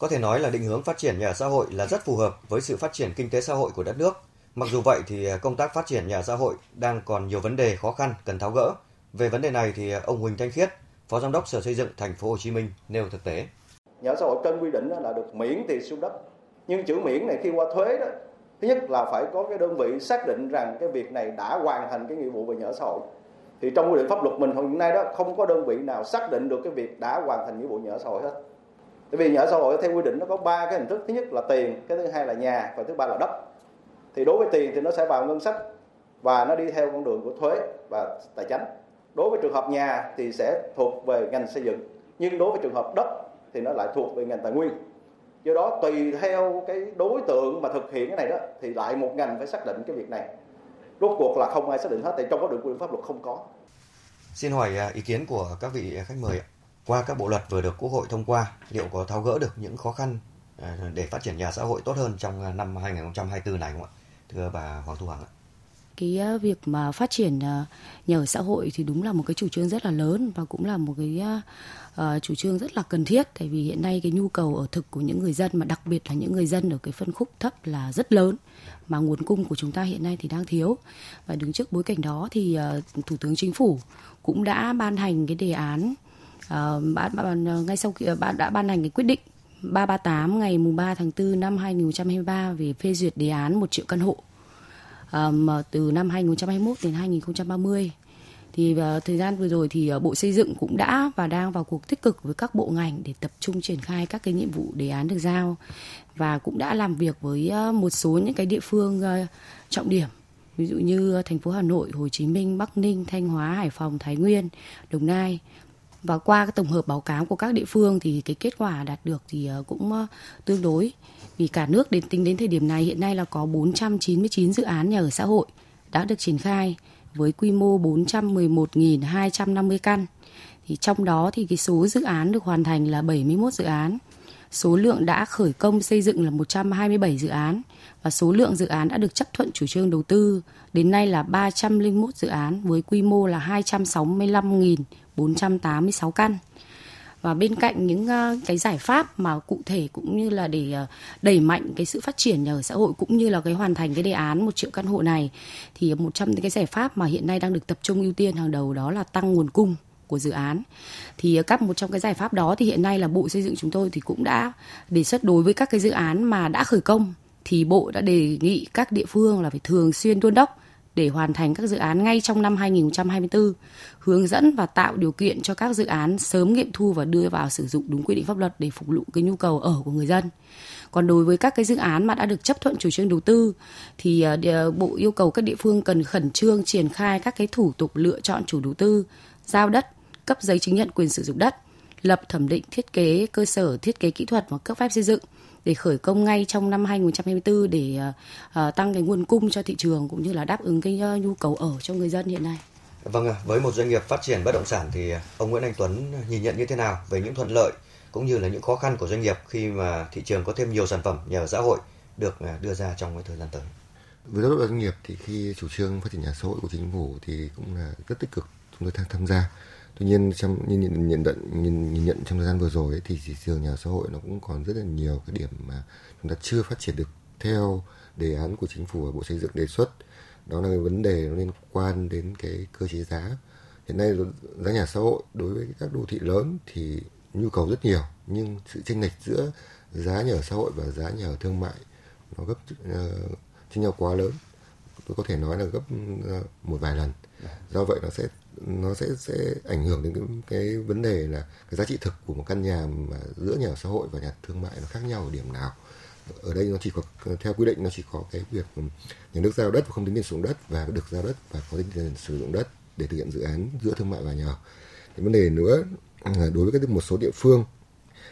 có thể nói là định hướng phát triển nhà ở xã hội là rất phù hợp với sự phát triển kinh tế xã hội của đất nước. Mặc dù vậy thì à, công tác phát triển nhà ở xã hội đang còn nhiều vấn đề khó khăn cần tháo gỡ. Về vấn đề này thì à, ông Huỳnh Thanh Khiết, Phó Giám đốc Sở Xây dựng Thành phố Hồ Chí Minh nêu thực tế. Nhà ở xã hội trên quy định là được miễn tiền sử đất. Nhưng chữ miễn này khi qua thuế đó, thứ nhất là phải có cái đơn vị xác định rằng cái việc này đã hoàn thành cái nghĩa vụ về nhà ở xã hội. Thì trong quy định pháp luật mình hiện nay đó không có đơn vị nào xác định được cái việc đã hoàn thành nghĩa vụ nhà ở xã hội hết tại vì nhà ở xã hội theo quy định nó có ba cái hình thức. Thứ nhất là tiền, cái thứ hai là nhà, và thứ ba là đất. Thì đối với tiền thì nó sẽ vào ngân sách và nó đi theo con đường của thuế và tài chính. Đối với trường hợp nhà thì sẽ thuộc về ngành xây dựng, nhưng đối với trường hợp đất thì nó lại thuộc về ngành tài nguyên. Do đó tùy theo cái đối tượng mà thực hiện cái này đó thì lại một ngành phải xác định cái việc này. Rốt cuộc là không ai xác định hết, tại trong có đường quy định pháp luật không có. Xin hỏi à, ý kiến của các vị khách mời ạ qua các bộ luật vừa được Quốc hội thông qua, liệu có tháo gỡ được những khó khăn à, để phát triển nhà xã hội tốt hơn trong à, năm 2024 này không ạ? Thưa bà Hoàng Thu Hằng ạ. Cái à, việc mà phát triển nhà ở xã hội thì đúng là một cái chủ trương rất là lớn và cũng là một cái uh, chủ trương rất là cần thiết tại vì hiện nay cái nhu cầu ở thực của những người dân mà đặc biệt là những người dân ở cái phân khúc thấp là rất lớn mà nguồn cung của chúng ta hiện nay thì đang thiếu và đứng trước bối cảnh đó thì uh, thủ tướng chính phủ cũng đã ban hành cái đề án Ờ, bạn, bạn ờ, ngay sau khi ờ, bạn đã ban hành cái quyết định 338 ngày mùng 3 tháng 4 năm 2023 về phê duyệt đề án 1 triệu căn hộ. Um, từ năm 2021 đến 2030 thì uh, thời gian vừa rồi thì uh, Bộ Xây dựng cũng đã và đang vào cuộc tích cực với các bộ ngành để tập trung triển khai các cái nhiệm vụ đề án được giao và cũng đã làm việc với uh, một số những cái địa phương uh, trọng điểm. Ví dụ như thành phố Hà Nội, Hồ Chí Minh, Bắc Ninh, Thanh Hóa, Hải Phòng, Thái Nguyên, Đồng Nai và qua cái tổng hợp báo cáo của các địa phương thì cái kết quả đạt được thì ờ, cũng ờ, tương đối vì cả nước đến, tính đến thời điểm này hiện nay là có 499 dự án nhà ở xã hội đã được triển khai với quy mô 411.250 căn. Thì trong đó thì cái số dự án được hoàn thành là 71 dự án. Số lượng đã khởi công xây dựng là 127 dự án và số lượng dự án đã được chấp thuận chủ trương đầu tư, đến nay là 301 dự án với quy mô là 265.000 486 căn và bên cạnh những ờ, cái giải pháp mà cụ thể cũng như là để ờ, đẩy mạnh cái sự phát triển nhà ở xã hội cũng như là cái hoàn thành cái đề án một triệu căn hộ này, thì một trong những cái giải pháp mà hiện nay đang được tập trung ưu tiên hàng đầu đó là tăng nguồn cung của dự án. Thì ờ, các một trong cái giải pháp đó thì hiện nay là Bộ Xây dựng chúng tôi thì cũng đã đề xuất đối với các cái dự án mà đã khởi công thì Bộ đã đề nghị các địa phương là phải thường xuyên đôn đốc để hoàn thành các dự án ngay trong năm 2024, hướng dẫn và tạo điều kiện cho các dự án sớm nghiệm thu và đưa vào sử dụng đúng quy định pháp luật để phục vụ cái nhu cầu ở của người dân. Còn đối với các cái dự án mà đã được chấp thuận chủ trương đầu tư thì ờ, Bộ yêu cầu các địa phương cần khẩn trương triển khai các cái thủ tục lựa chọn chủ đầu tư, giao đất, cấp giấy chứng nhận quyền sử dụng đất, lập thẩm định thiết kế cơ sở thiết kế kỹ thuật và cấp phép xây dựng để khởi công ngay trong năm 2024 để uh, tăng cái nguồn cung cho thị trường cũng như là đáp ứng cái uh, nhu cầu ở cho người dân hiện nay. Vâng, với một doanh nghiệp phát triển bất động sản thì ông Nguyễn Anh Tuấn nhìn nhận như thế nào về những thuận lợi cũng như là những khó khăn của doanh nghiệp khi mà thị trường có thêm nhiều sản phẩm nhà ở xã hội được đưa ra trong cái thời gian tới? Với góc độ doanh nghiệp thì khi chủ trương phát triển nhà xã hội của chính phủ thì cũng là rất tích cực chúng tôi tham gia tuy nhiên trong nhìn nhận nhận nhận nhìn, nhìn nhận trong thời gian vừa rồi ấy, thì thị trường nhà xã hội nó cũng còn rất là nhiều cái điểm mà chúng ta chưa phát triển được theo đề án của chính phủ và bộ xây dựng đề xuất. Đó là cái vấn đề nó liên quan đến cái cơ chế giá. Hiện nay giá nhà xã hội đối với các đô thị lớn thì nhu cầu rất nhiều nhưng sự chênh lệch giữa giá nhà ở xã hội và giá nhà ở thương mại nó gấp uh, chênh nhau quá lớn tôi có thể nói là gấp ờ, một vài lần. Do vậy nó sẽ nó sẽ sẽ ảnh hưởng đến cái, cái vấn đề là cái giá trị thực của một căn nhà mà giữa nhà ở xã hội và nhà thương mại nó khác nhau ở điểm nào. Ở đây nó chỉ có theo quy định nó chỉ có cái việc nhà nước giao đất và không tính tiền sử dụng đất và được giao đất và có tính tiền sử dụng đất để thực hiện dự án giữa thương mại và nhà. Ở cái vấn đề nữa là đối với các một số địa phương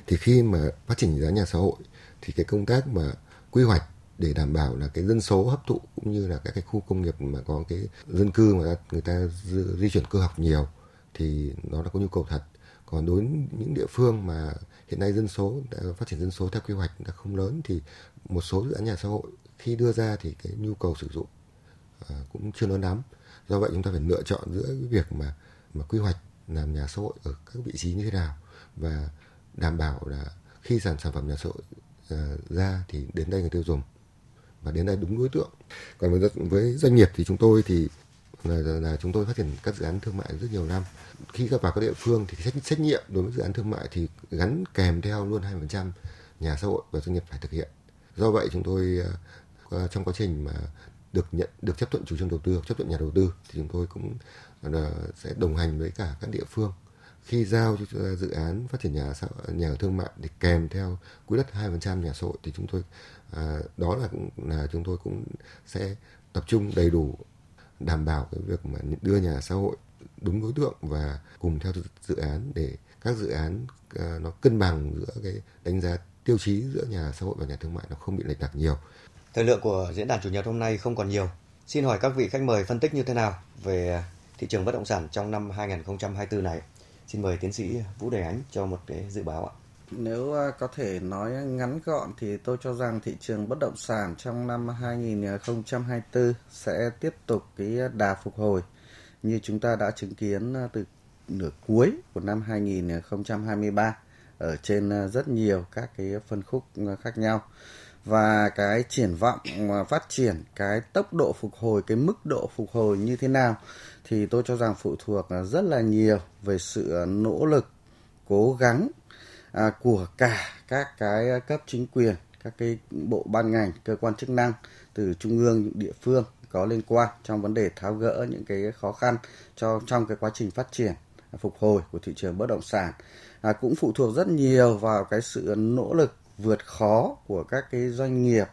thì khi mà phát triển giá nhà xã hội thì cái công tác mà quy hoạch để đảm bảo là cái dân số hấp thụ cũng như là các cái khu công nghiệp mà có cái dân cư mà người ta di chuyển cơ học nhiều thì nó là có nhu cầu thật. Còn đối với những địa phương mà hiện nay dân số phát triển dân số theo quy hoạch đã không lớn thì một số dự án nhà xã hội khi đưa ra thì cái nhu cầu sử dụng à, cũng chưa lớn lắm. Do vậy chúng ta phải lựa chọn giữa cái việc mà mà quy hoạch làm nhà xã hội ở các vị trí như thế nào và đảm bảo là khi sản sản phẩm nhà xã hội à, ra thì đến đây người tiêu dùng và đến đây đúng đối tượng. Còn với, với doanh nghiệp thì chúng tôi thì là, là chúng tôi phát triển các dự án thương mại rất nhiều năm. Khi các vào các địa phương thì trách, trách nhiệm đối với dự án thương mại thì gắn kèm theo luôn 20% nhà xã hội và doanh nghiệp phải thực hiện. Do vậy chúng tôi ờ, trong quá trình mà được nhận được chấp thuận chủ trương đầu tư chấp thuận nhà đầu tư thì chúng tôi cũng ờ, sẽ đồng hành với cả các địa phương khi giao cho ờ, dự án phát triển nhà xã nhà ở thương mại để kèm theo quỹ đất 2% nhà xã hội thì chúng tôi à, đó là là chúng tôi cũng sẽ tập trung đầy đủ đảm bảo cái việc mà đưa nhà xã hội đúng đối tượng và cùng theo dự án để các dự án à, nó cân bằng giữa cái đánh giá tiêu chí giữa nhà xã hội và nhà thương mại nó không bị lệch lạc nhiều. Thời lượng của diễn đàn chủ nhật hôm nay không còn nhiều. Xin hỏi các vị khách mời phân tích như thế nào về thị trường bất động sản trong năm 2024 này. Xin mời tiến sĩ Vũ Đề Ánh cho một cái dự báo ạ. Nếu à, có thể nói ngắn gọn thì tôi cho rằng thị trường bất động sản trong năm 2024 sẽ tiếp tục cái đà phục hồi như chúng ta đã chứng kiến à, từ nửa cuối của năm 2023 ở trên à, rất nhiều các cái phân khúc khác nhau và cái triển vọng phát triển, cái tốc độ phục hồi, cái mức độ phục hồi như thế nào thì tôi cho rằng phụ thuộc à, rất là nhiều về sự à, nỗ lực cố gắng à, của cả các cái cấp chính quyền các cái bộ ban ngành cơ quan chức năng từ trung ương địa phương có liên quan trong vấn đề tháo gỡ những cái khó khăn cho trong cái quá trình phát triển phục hồi của thị trường bất động sản. À, cũng phụ thuộc rất nhiều vào cái sự nỗ lực vượt khó của các cái doanh nghiệp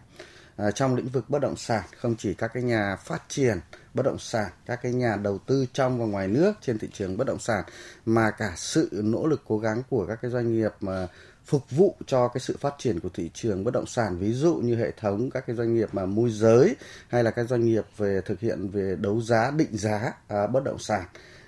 à, trong lĩnh vực bất động sản không chỉ các cái nhà phát triển bất động sản. Các cái nhà đầu tư trong và ngoài nước trên thị trường bất động sản mà cả sự nỗ lực cố gắng của các cái doanh nghiệp mà phục vụ cho cái sự phát triển của thị trường bất động sản ví dụ như hệ thống các cái doanh nghiệp mà môi giới hay là các doanh nghiệp về thực hiện về đấu giá định giá à, bất động sản.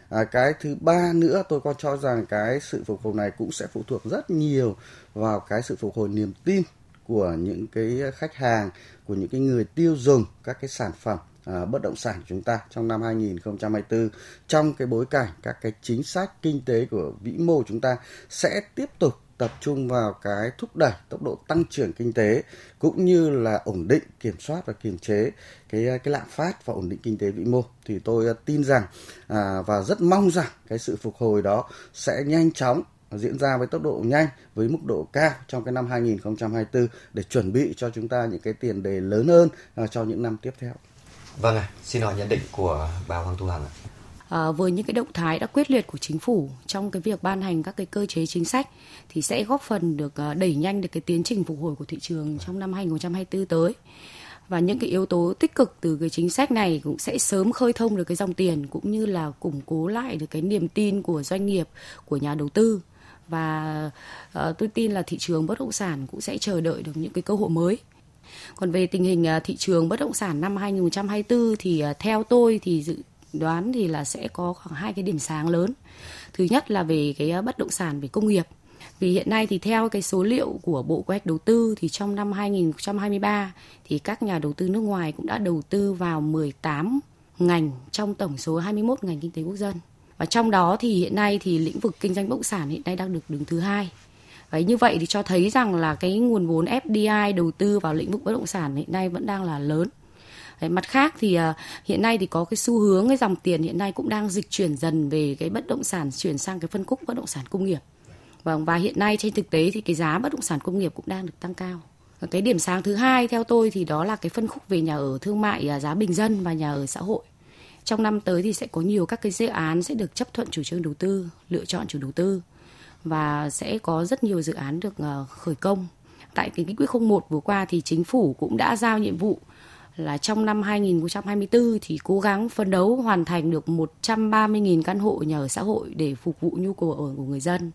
À, cái thứ ba nữa tôi có cho rằng cái sự phục hồi này cũng sẽ phụ thuộc rất nhiều vào cái sự phục hồi niềm tin của những cái khách hàng của những cái người tiêu dùng các cái sản phẩm à, bất động sản chúng ta trong năm 2024 trong cái bối cảnh các cái chính sách kinh tế của vĩ mô chúng ta sẽ tiếp tục tập trung vào cái thúc đẩy tốc độ tăng trưởng kinh tế cũng như là ổn định kiểm soát và kiềm chế cái cái lạm phát và ổn định kinh tế vĩ mô thì tôi tin rằng à, và rất mong rằng cái sự phục hồi đó sẽ nhanh chóng diễn ra với tốc độ nhanh với mức độ cao trong cái năm 2024 để chuẩn bị cho chúng ta những cái tiền đề lớn hơn à, cho những năm tiếp theo. Vâng ạ, à, xin hỏi nhận định của bà Hoàng Thu Hằng ạ. À, với những cái động thái đã quyết liệt của chính phủ trong cái việc ban hành các cái cơ chế chính sách thì sẽ góp phần được à, đẩy nhanh được cái tiến trình phục hồi của thị trường trong năm 2024 tới và những cái yếu tố tích cực từ cái chính sách này cũng sẽ sớm khơi thông được cái dòng tiền cũng như là củng cố lại được cái niềm tin của doanh nghiệp của nhà đầu tư và uh, tôi tin là thị trường bất động sản cũng sẽ chờ đợi được những cái cơ hội mới. Còn về tình hình à, thị trường bất động sản năm 2024 thì à, theo tôi thì dự đoán thì là sẽ có khoảng hai cái điểm sáng lớn. Thứ nhất là về cái à, bất động sản, về công nghiệp. Vì hiện nay thì theo cái số liệu của Bộ Kế hoạch Đầu tư thì trong năm 2023 thì các nhà đầu tư nước ngoài cũng đã đầu tư vào 18 ngành trong tổng số 21 ngành kinh tế quốc dân và trong đó thì hiện nay thì lĩnh vực kinh doanh bất động sản hiện nay đang được đứng thứ hai Vậy như vậy thì cho thấy rằng là cái nguồn vốn FDI đầu tư vào lĩnh vực bất động sản hiện nay vẫn đang là lớn. Đấy, mặt khác thì uh, hiện nay thì có cái xu hướng cái dòng tiền hiện nay cũng đang dịch chuyển dần về cái bất động sản chuyển sang cái phân khúc bất động sản công nghiệp. Vâng và hiện nay trên thực tế thì cái giá bất động sản công nghiệp cũng đang được tăng cao. Và cái điểm sáng thứ hai theo tôi thì đó là cái phân khúc về nhà ở thương mại à, giá bình dân và nhà ở xã hội trong năm tới thì sẽ có nhiều các cái dự án sẽ được chấp thuận chủ trương đầu tư, lựa chọn chủ đầu tư và sẽ có rất nhiều dự án được ờ, khởi công. Tại cái nghị quyết 01 vừa qua thì chính phủ cũng đã giao nhiệm vụ là trong năm 2024 thì cố gắng phấn đấu hoàn thành được 130.000 căn hộ nhà ở xã hội để phục vụ nhu cầu ở của người dân.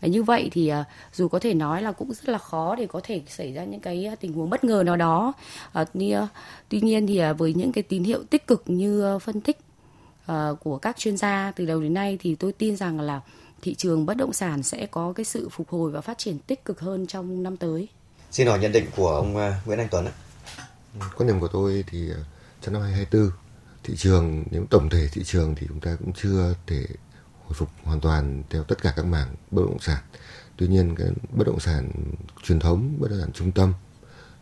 Và như vậy thì ờ, dù có thể nói là cũng rất là khó để có thể xảy ra những cái tình huống bất ngờ nào đó. Ờ, tuy nhiên thì với những cái tín hiệu tích cực như phân tích của các chuyên gia từ đầu đến nay thì tôi tin rằng là thị trường bất động sản sẽ có cái sự phục hồi và phát triển tích cực hơn trong năm tới. Xin hỏi nhận định của ông uh, Nguyễn Anh Tuấn ạ. Quan điểm của tôi thì trong năm 2024 thị trường nếu tổng thể thị trường thì chúng ta cũng chưa thể hồi phục hoàn toàn theo tất cả các mảng bất động sản. Tuy nhiên cái bất động sản truyền thống, bất động sản trung tâm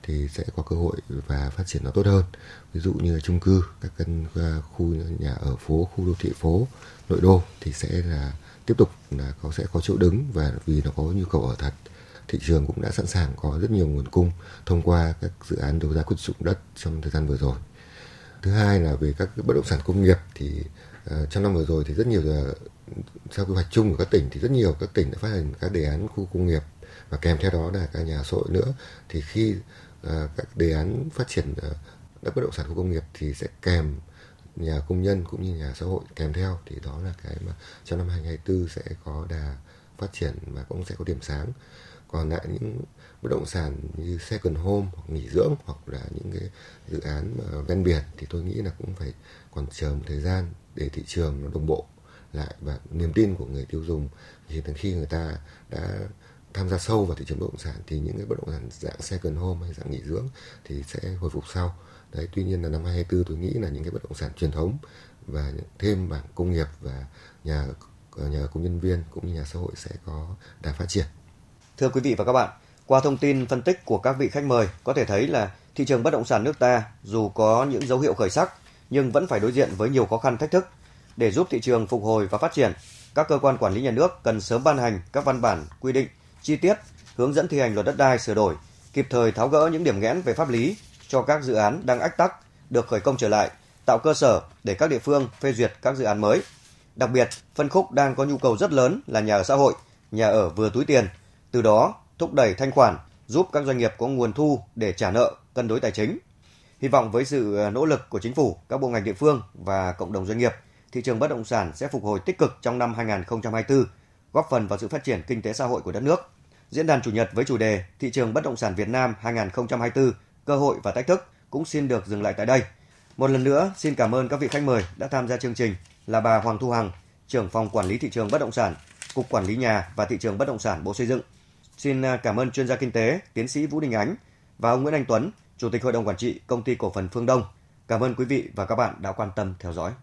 thì sẽ có cơ hội và phát triển nó tốt hơn. Ví dụ như là chung cư, các căn khu nhà ở phố, khu đô thị phố, nội đô thì sẽ là tiếp tục là có sẽ có chỗ đứng và vì nó có nhu cầu ở thật thị trường cũng đã sẵn sàng có rất nhiều nguồn cung thông qua các dự án đấu giá quyền sử dụng đất trong thời gian vừa rồi. Thứ hai là về các bất động sản công nghiệp thì uh, trong năm vừa rồi thì rất nhiều ờ, theo quy hoạch chung của các tỉnh thì rất nhiều các tỉnh đã phát hành các đề án khu công nghiệp và kèm theo đó là các nhà xã hội nữa thì khi uh, các đề án phát triển uh, đất bất động sản khu công nghiệp thì sẽ kèm nhà công nhân cũng như nhà xã hội kèm theo, thì đó là cái mà trong năm 2024 sẽ có đà phát triển và cũng sẽ có điểm sáng. Còn lại những bất động sản như second home hoặc nghỉ dưỡng hoặc là những cái dự án ven biển thì tôi nghĩ là cũng phải còn chờ một thời gian để thị trường nó đồng bộ lại và niềm tin của người tiêu dùng. Thì từ khi người ta đã tham gia sâu vào thị trường bất động sản thì những cái bất động sản dạng second home hay dạng nghỉ dưỡng thì sẽ hồi phục sau. Đấy tuy nhiên là năm 2024 tôi nghĩ là những cái bất động sản truyền thống và thêm bảng công nghiệp và nhà nhà công nhân viên cũng như nhà xã hội sẽ có đà phát triển. Thưa quý vị và các bạn qua thông tin phân tích của các vị khách mời có thể thấy là thị trường bất động sản nước ta dù có những dấu hiệu khởi sắc nhưng vẫn phải đối diện với nhiều khó khăn thách thức. Để giúp thị trường phục hồi và phát triển, các cơ quan quản lý nhà nước cần sớm ban hành các văn bản quy định chi tiết hướng dẫn thi hành luật đất đai sửa đổi, kịp thời tháo gỡ những điểm nghẽn về pháp lý cho các dự án đang ách tắc được khởi công trở lại, tạo cơ sở để các địa phương phê duyệt các dự án mới. Đặc biệt, phân khúc đang có nhu cầu rất lớn là nhà ở xã hội, nhà ở vừa túi tiền, từ đó thúc đẩy thanh khoản, giúp các doanh nghiệp có nguồn thu để trả nợ, cân đối tài chính. Hy vọng với sự ờ, nỗ lực của chính phủ, các bộ ngành địa phương và cộng đồng doanh nghiệp, thị trường bất động sản sẽ phục hồi tích cực trong năm 2024, góp phần vào sự phát triển kinh tế xã hội của đất nước. Diễn đàn chủ nhật với chủ đề Thị trường bất động sản Việt Nam 2024, cơ hội và thách thức cũng xin được dừng lại tại đây. Một lần nữa, xin cảm ơn các vị khách mời đã tham gia chương trình là bà Hoàng Thu Hằng, trưởng phòng quản lý thị trường bất động sản, Cục Quản lý nhà và thị trường bất động sản Bộ Xây dựng. Xin à, cảm ơn chuyên gia kinh tế, tiến sĩ Vũ Đình Ánh và ông Nguyễn Anh Tuấn, Chủ tịch Hội đồng Quản trị Công ty Cổ phần Phương Đông. Cảm ơn quý vị và các bạn đã quan tâm theo dõi.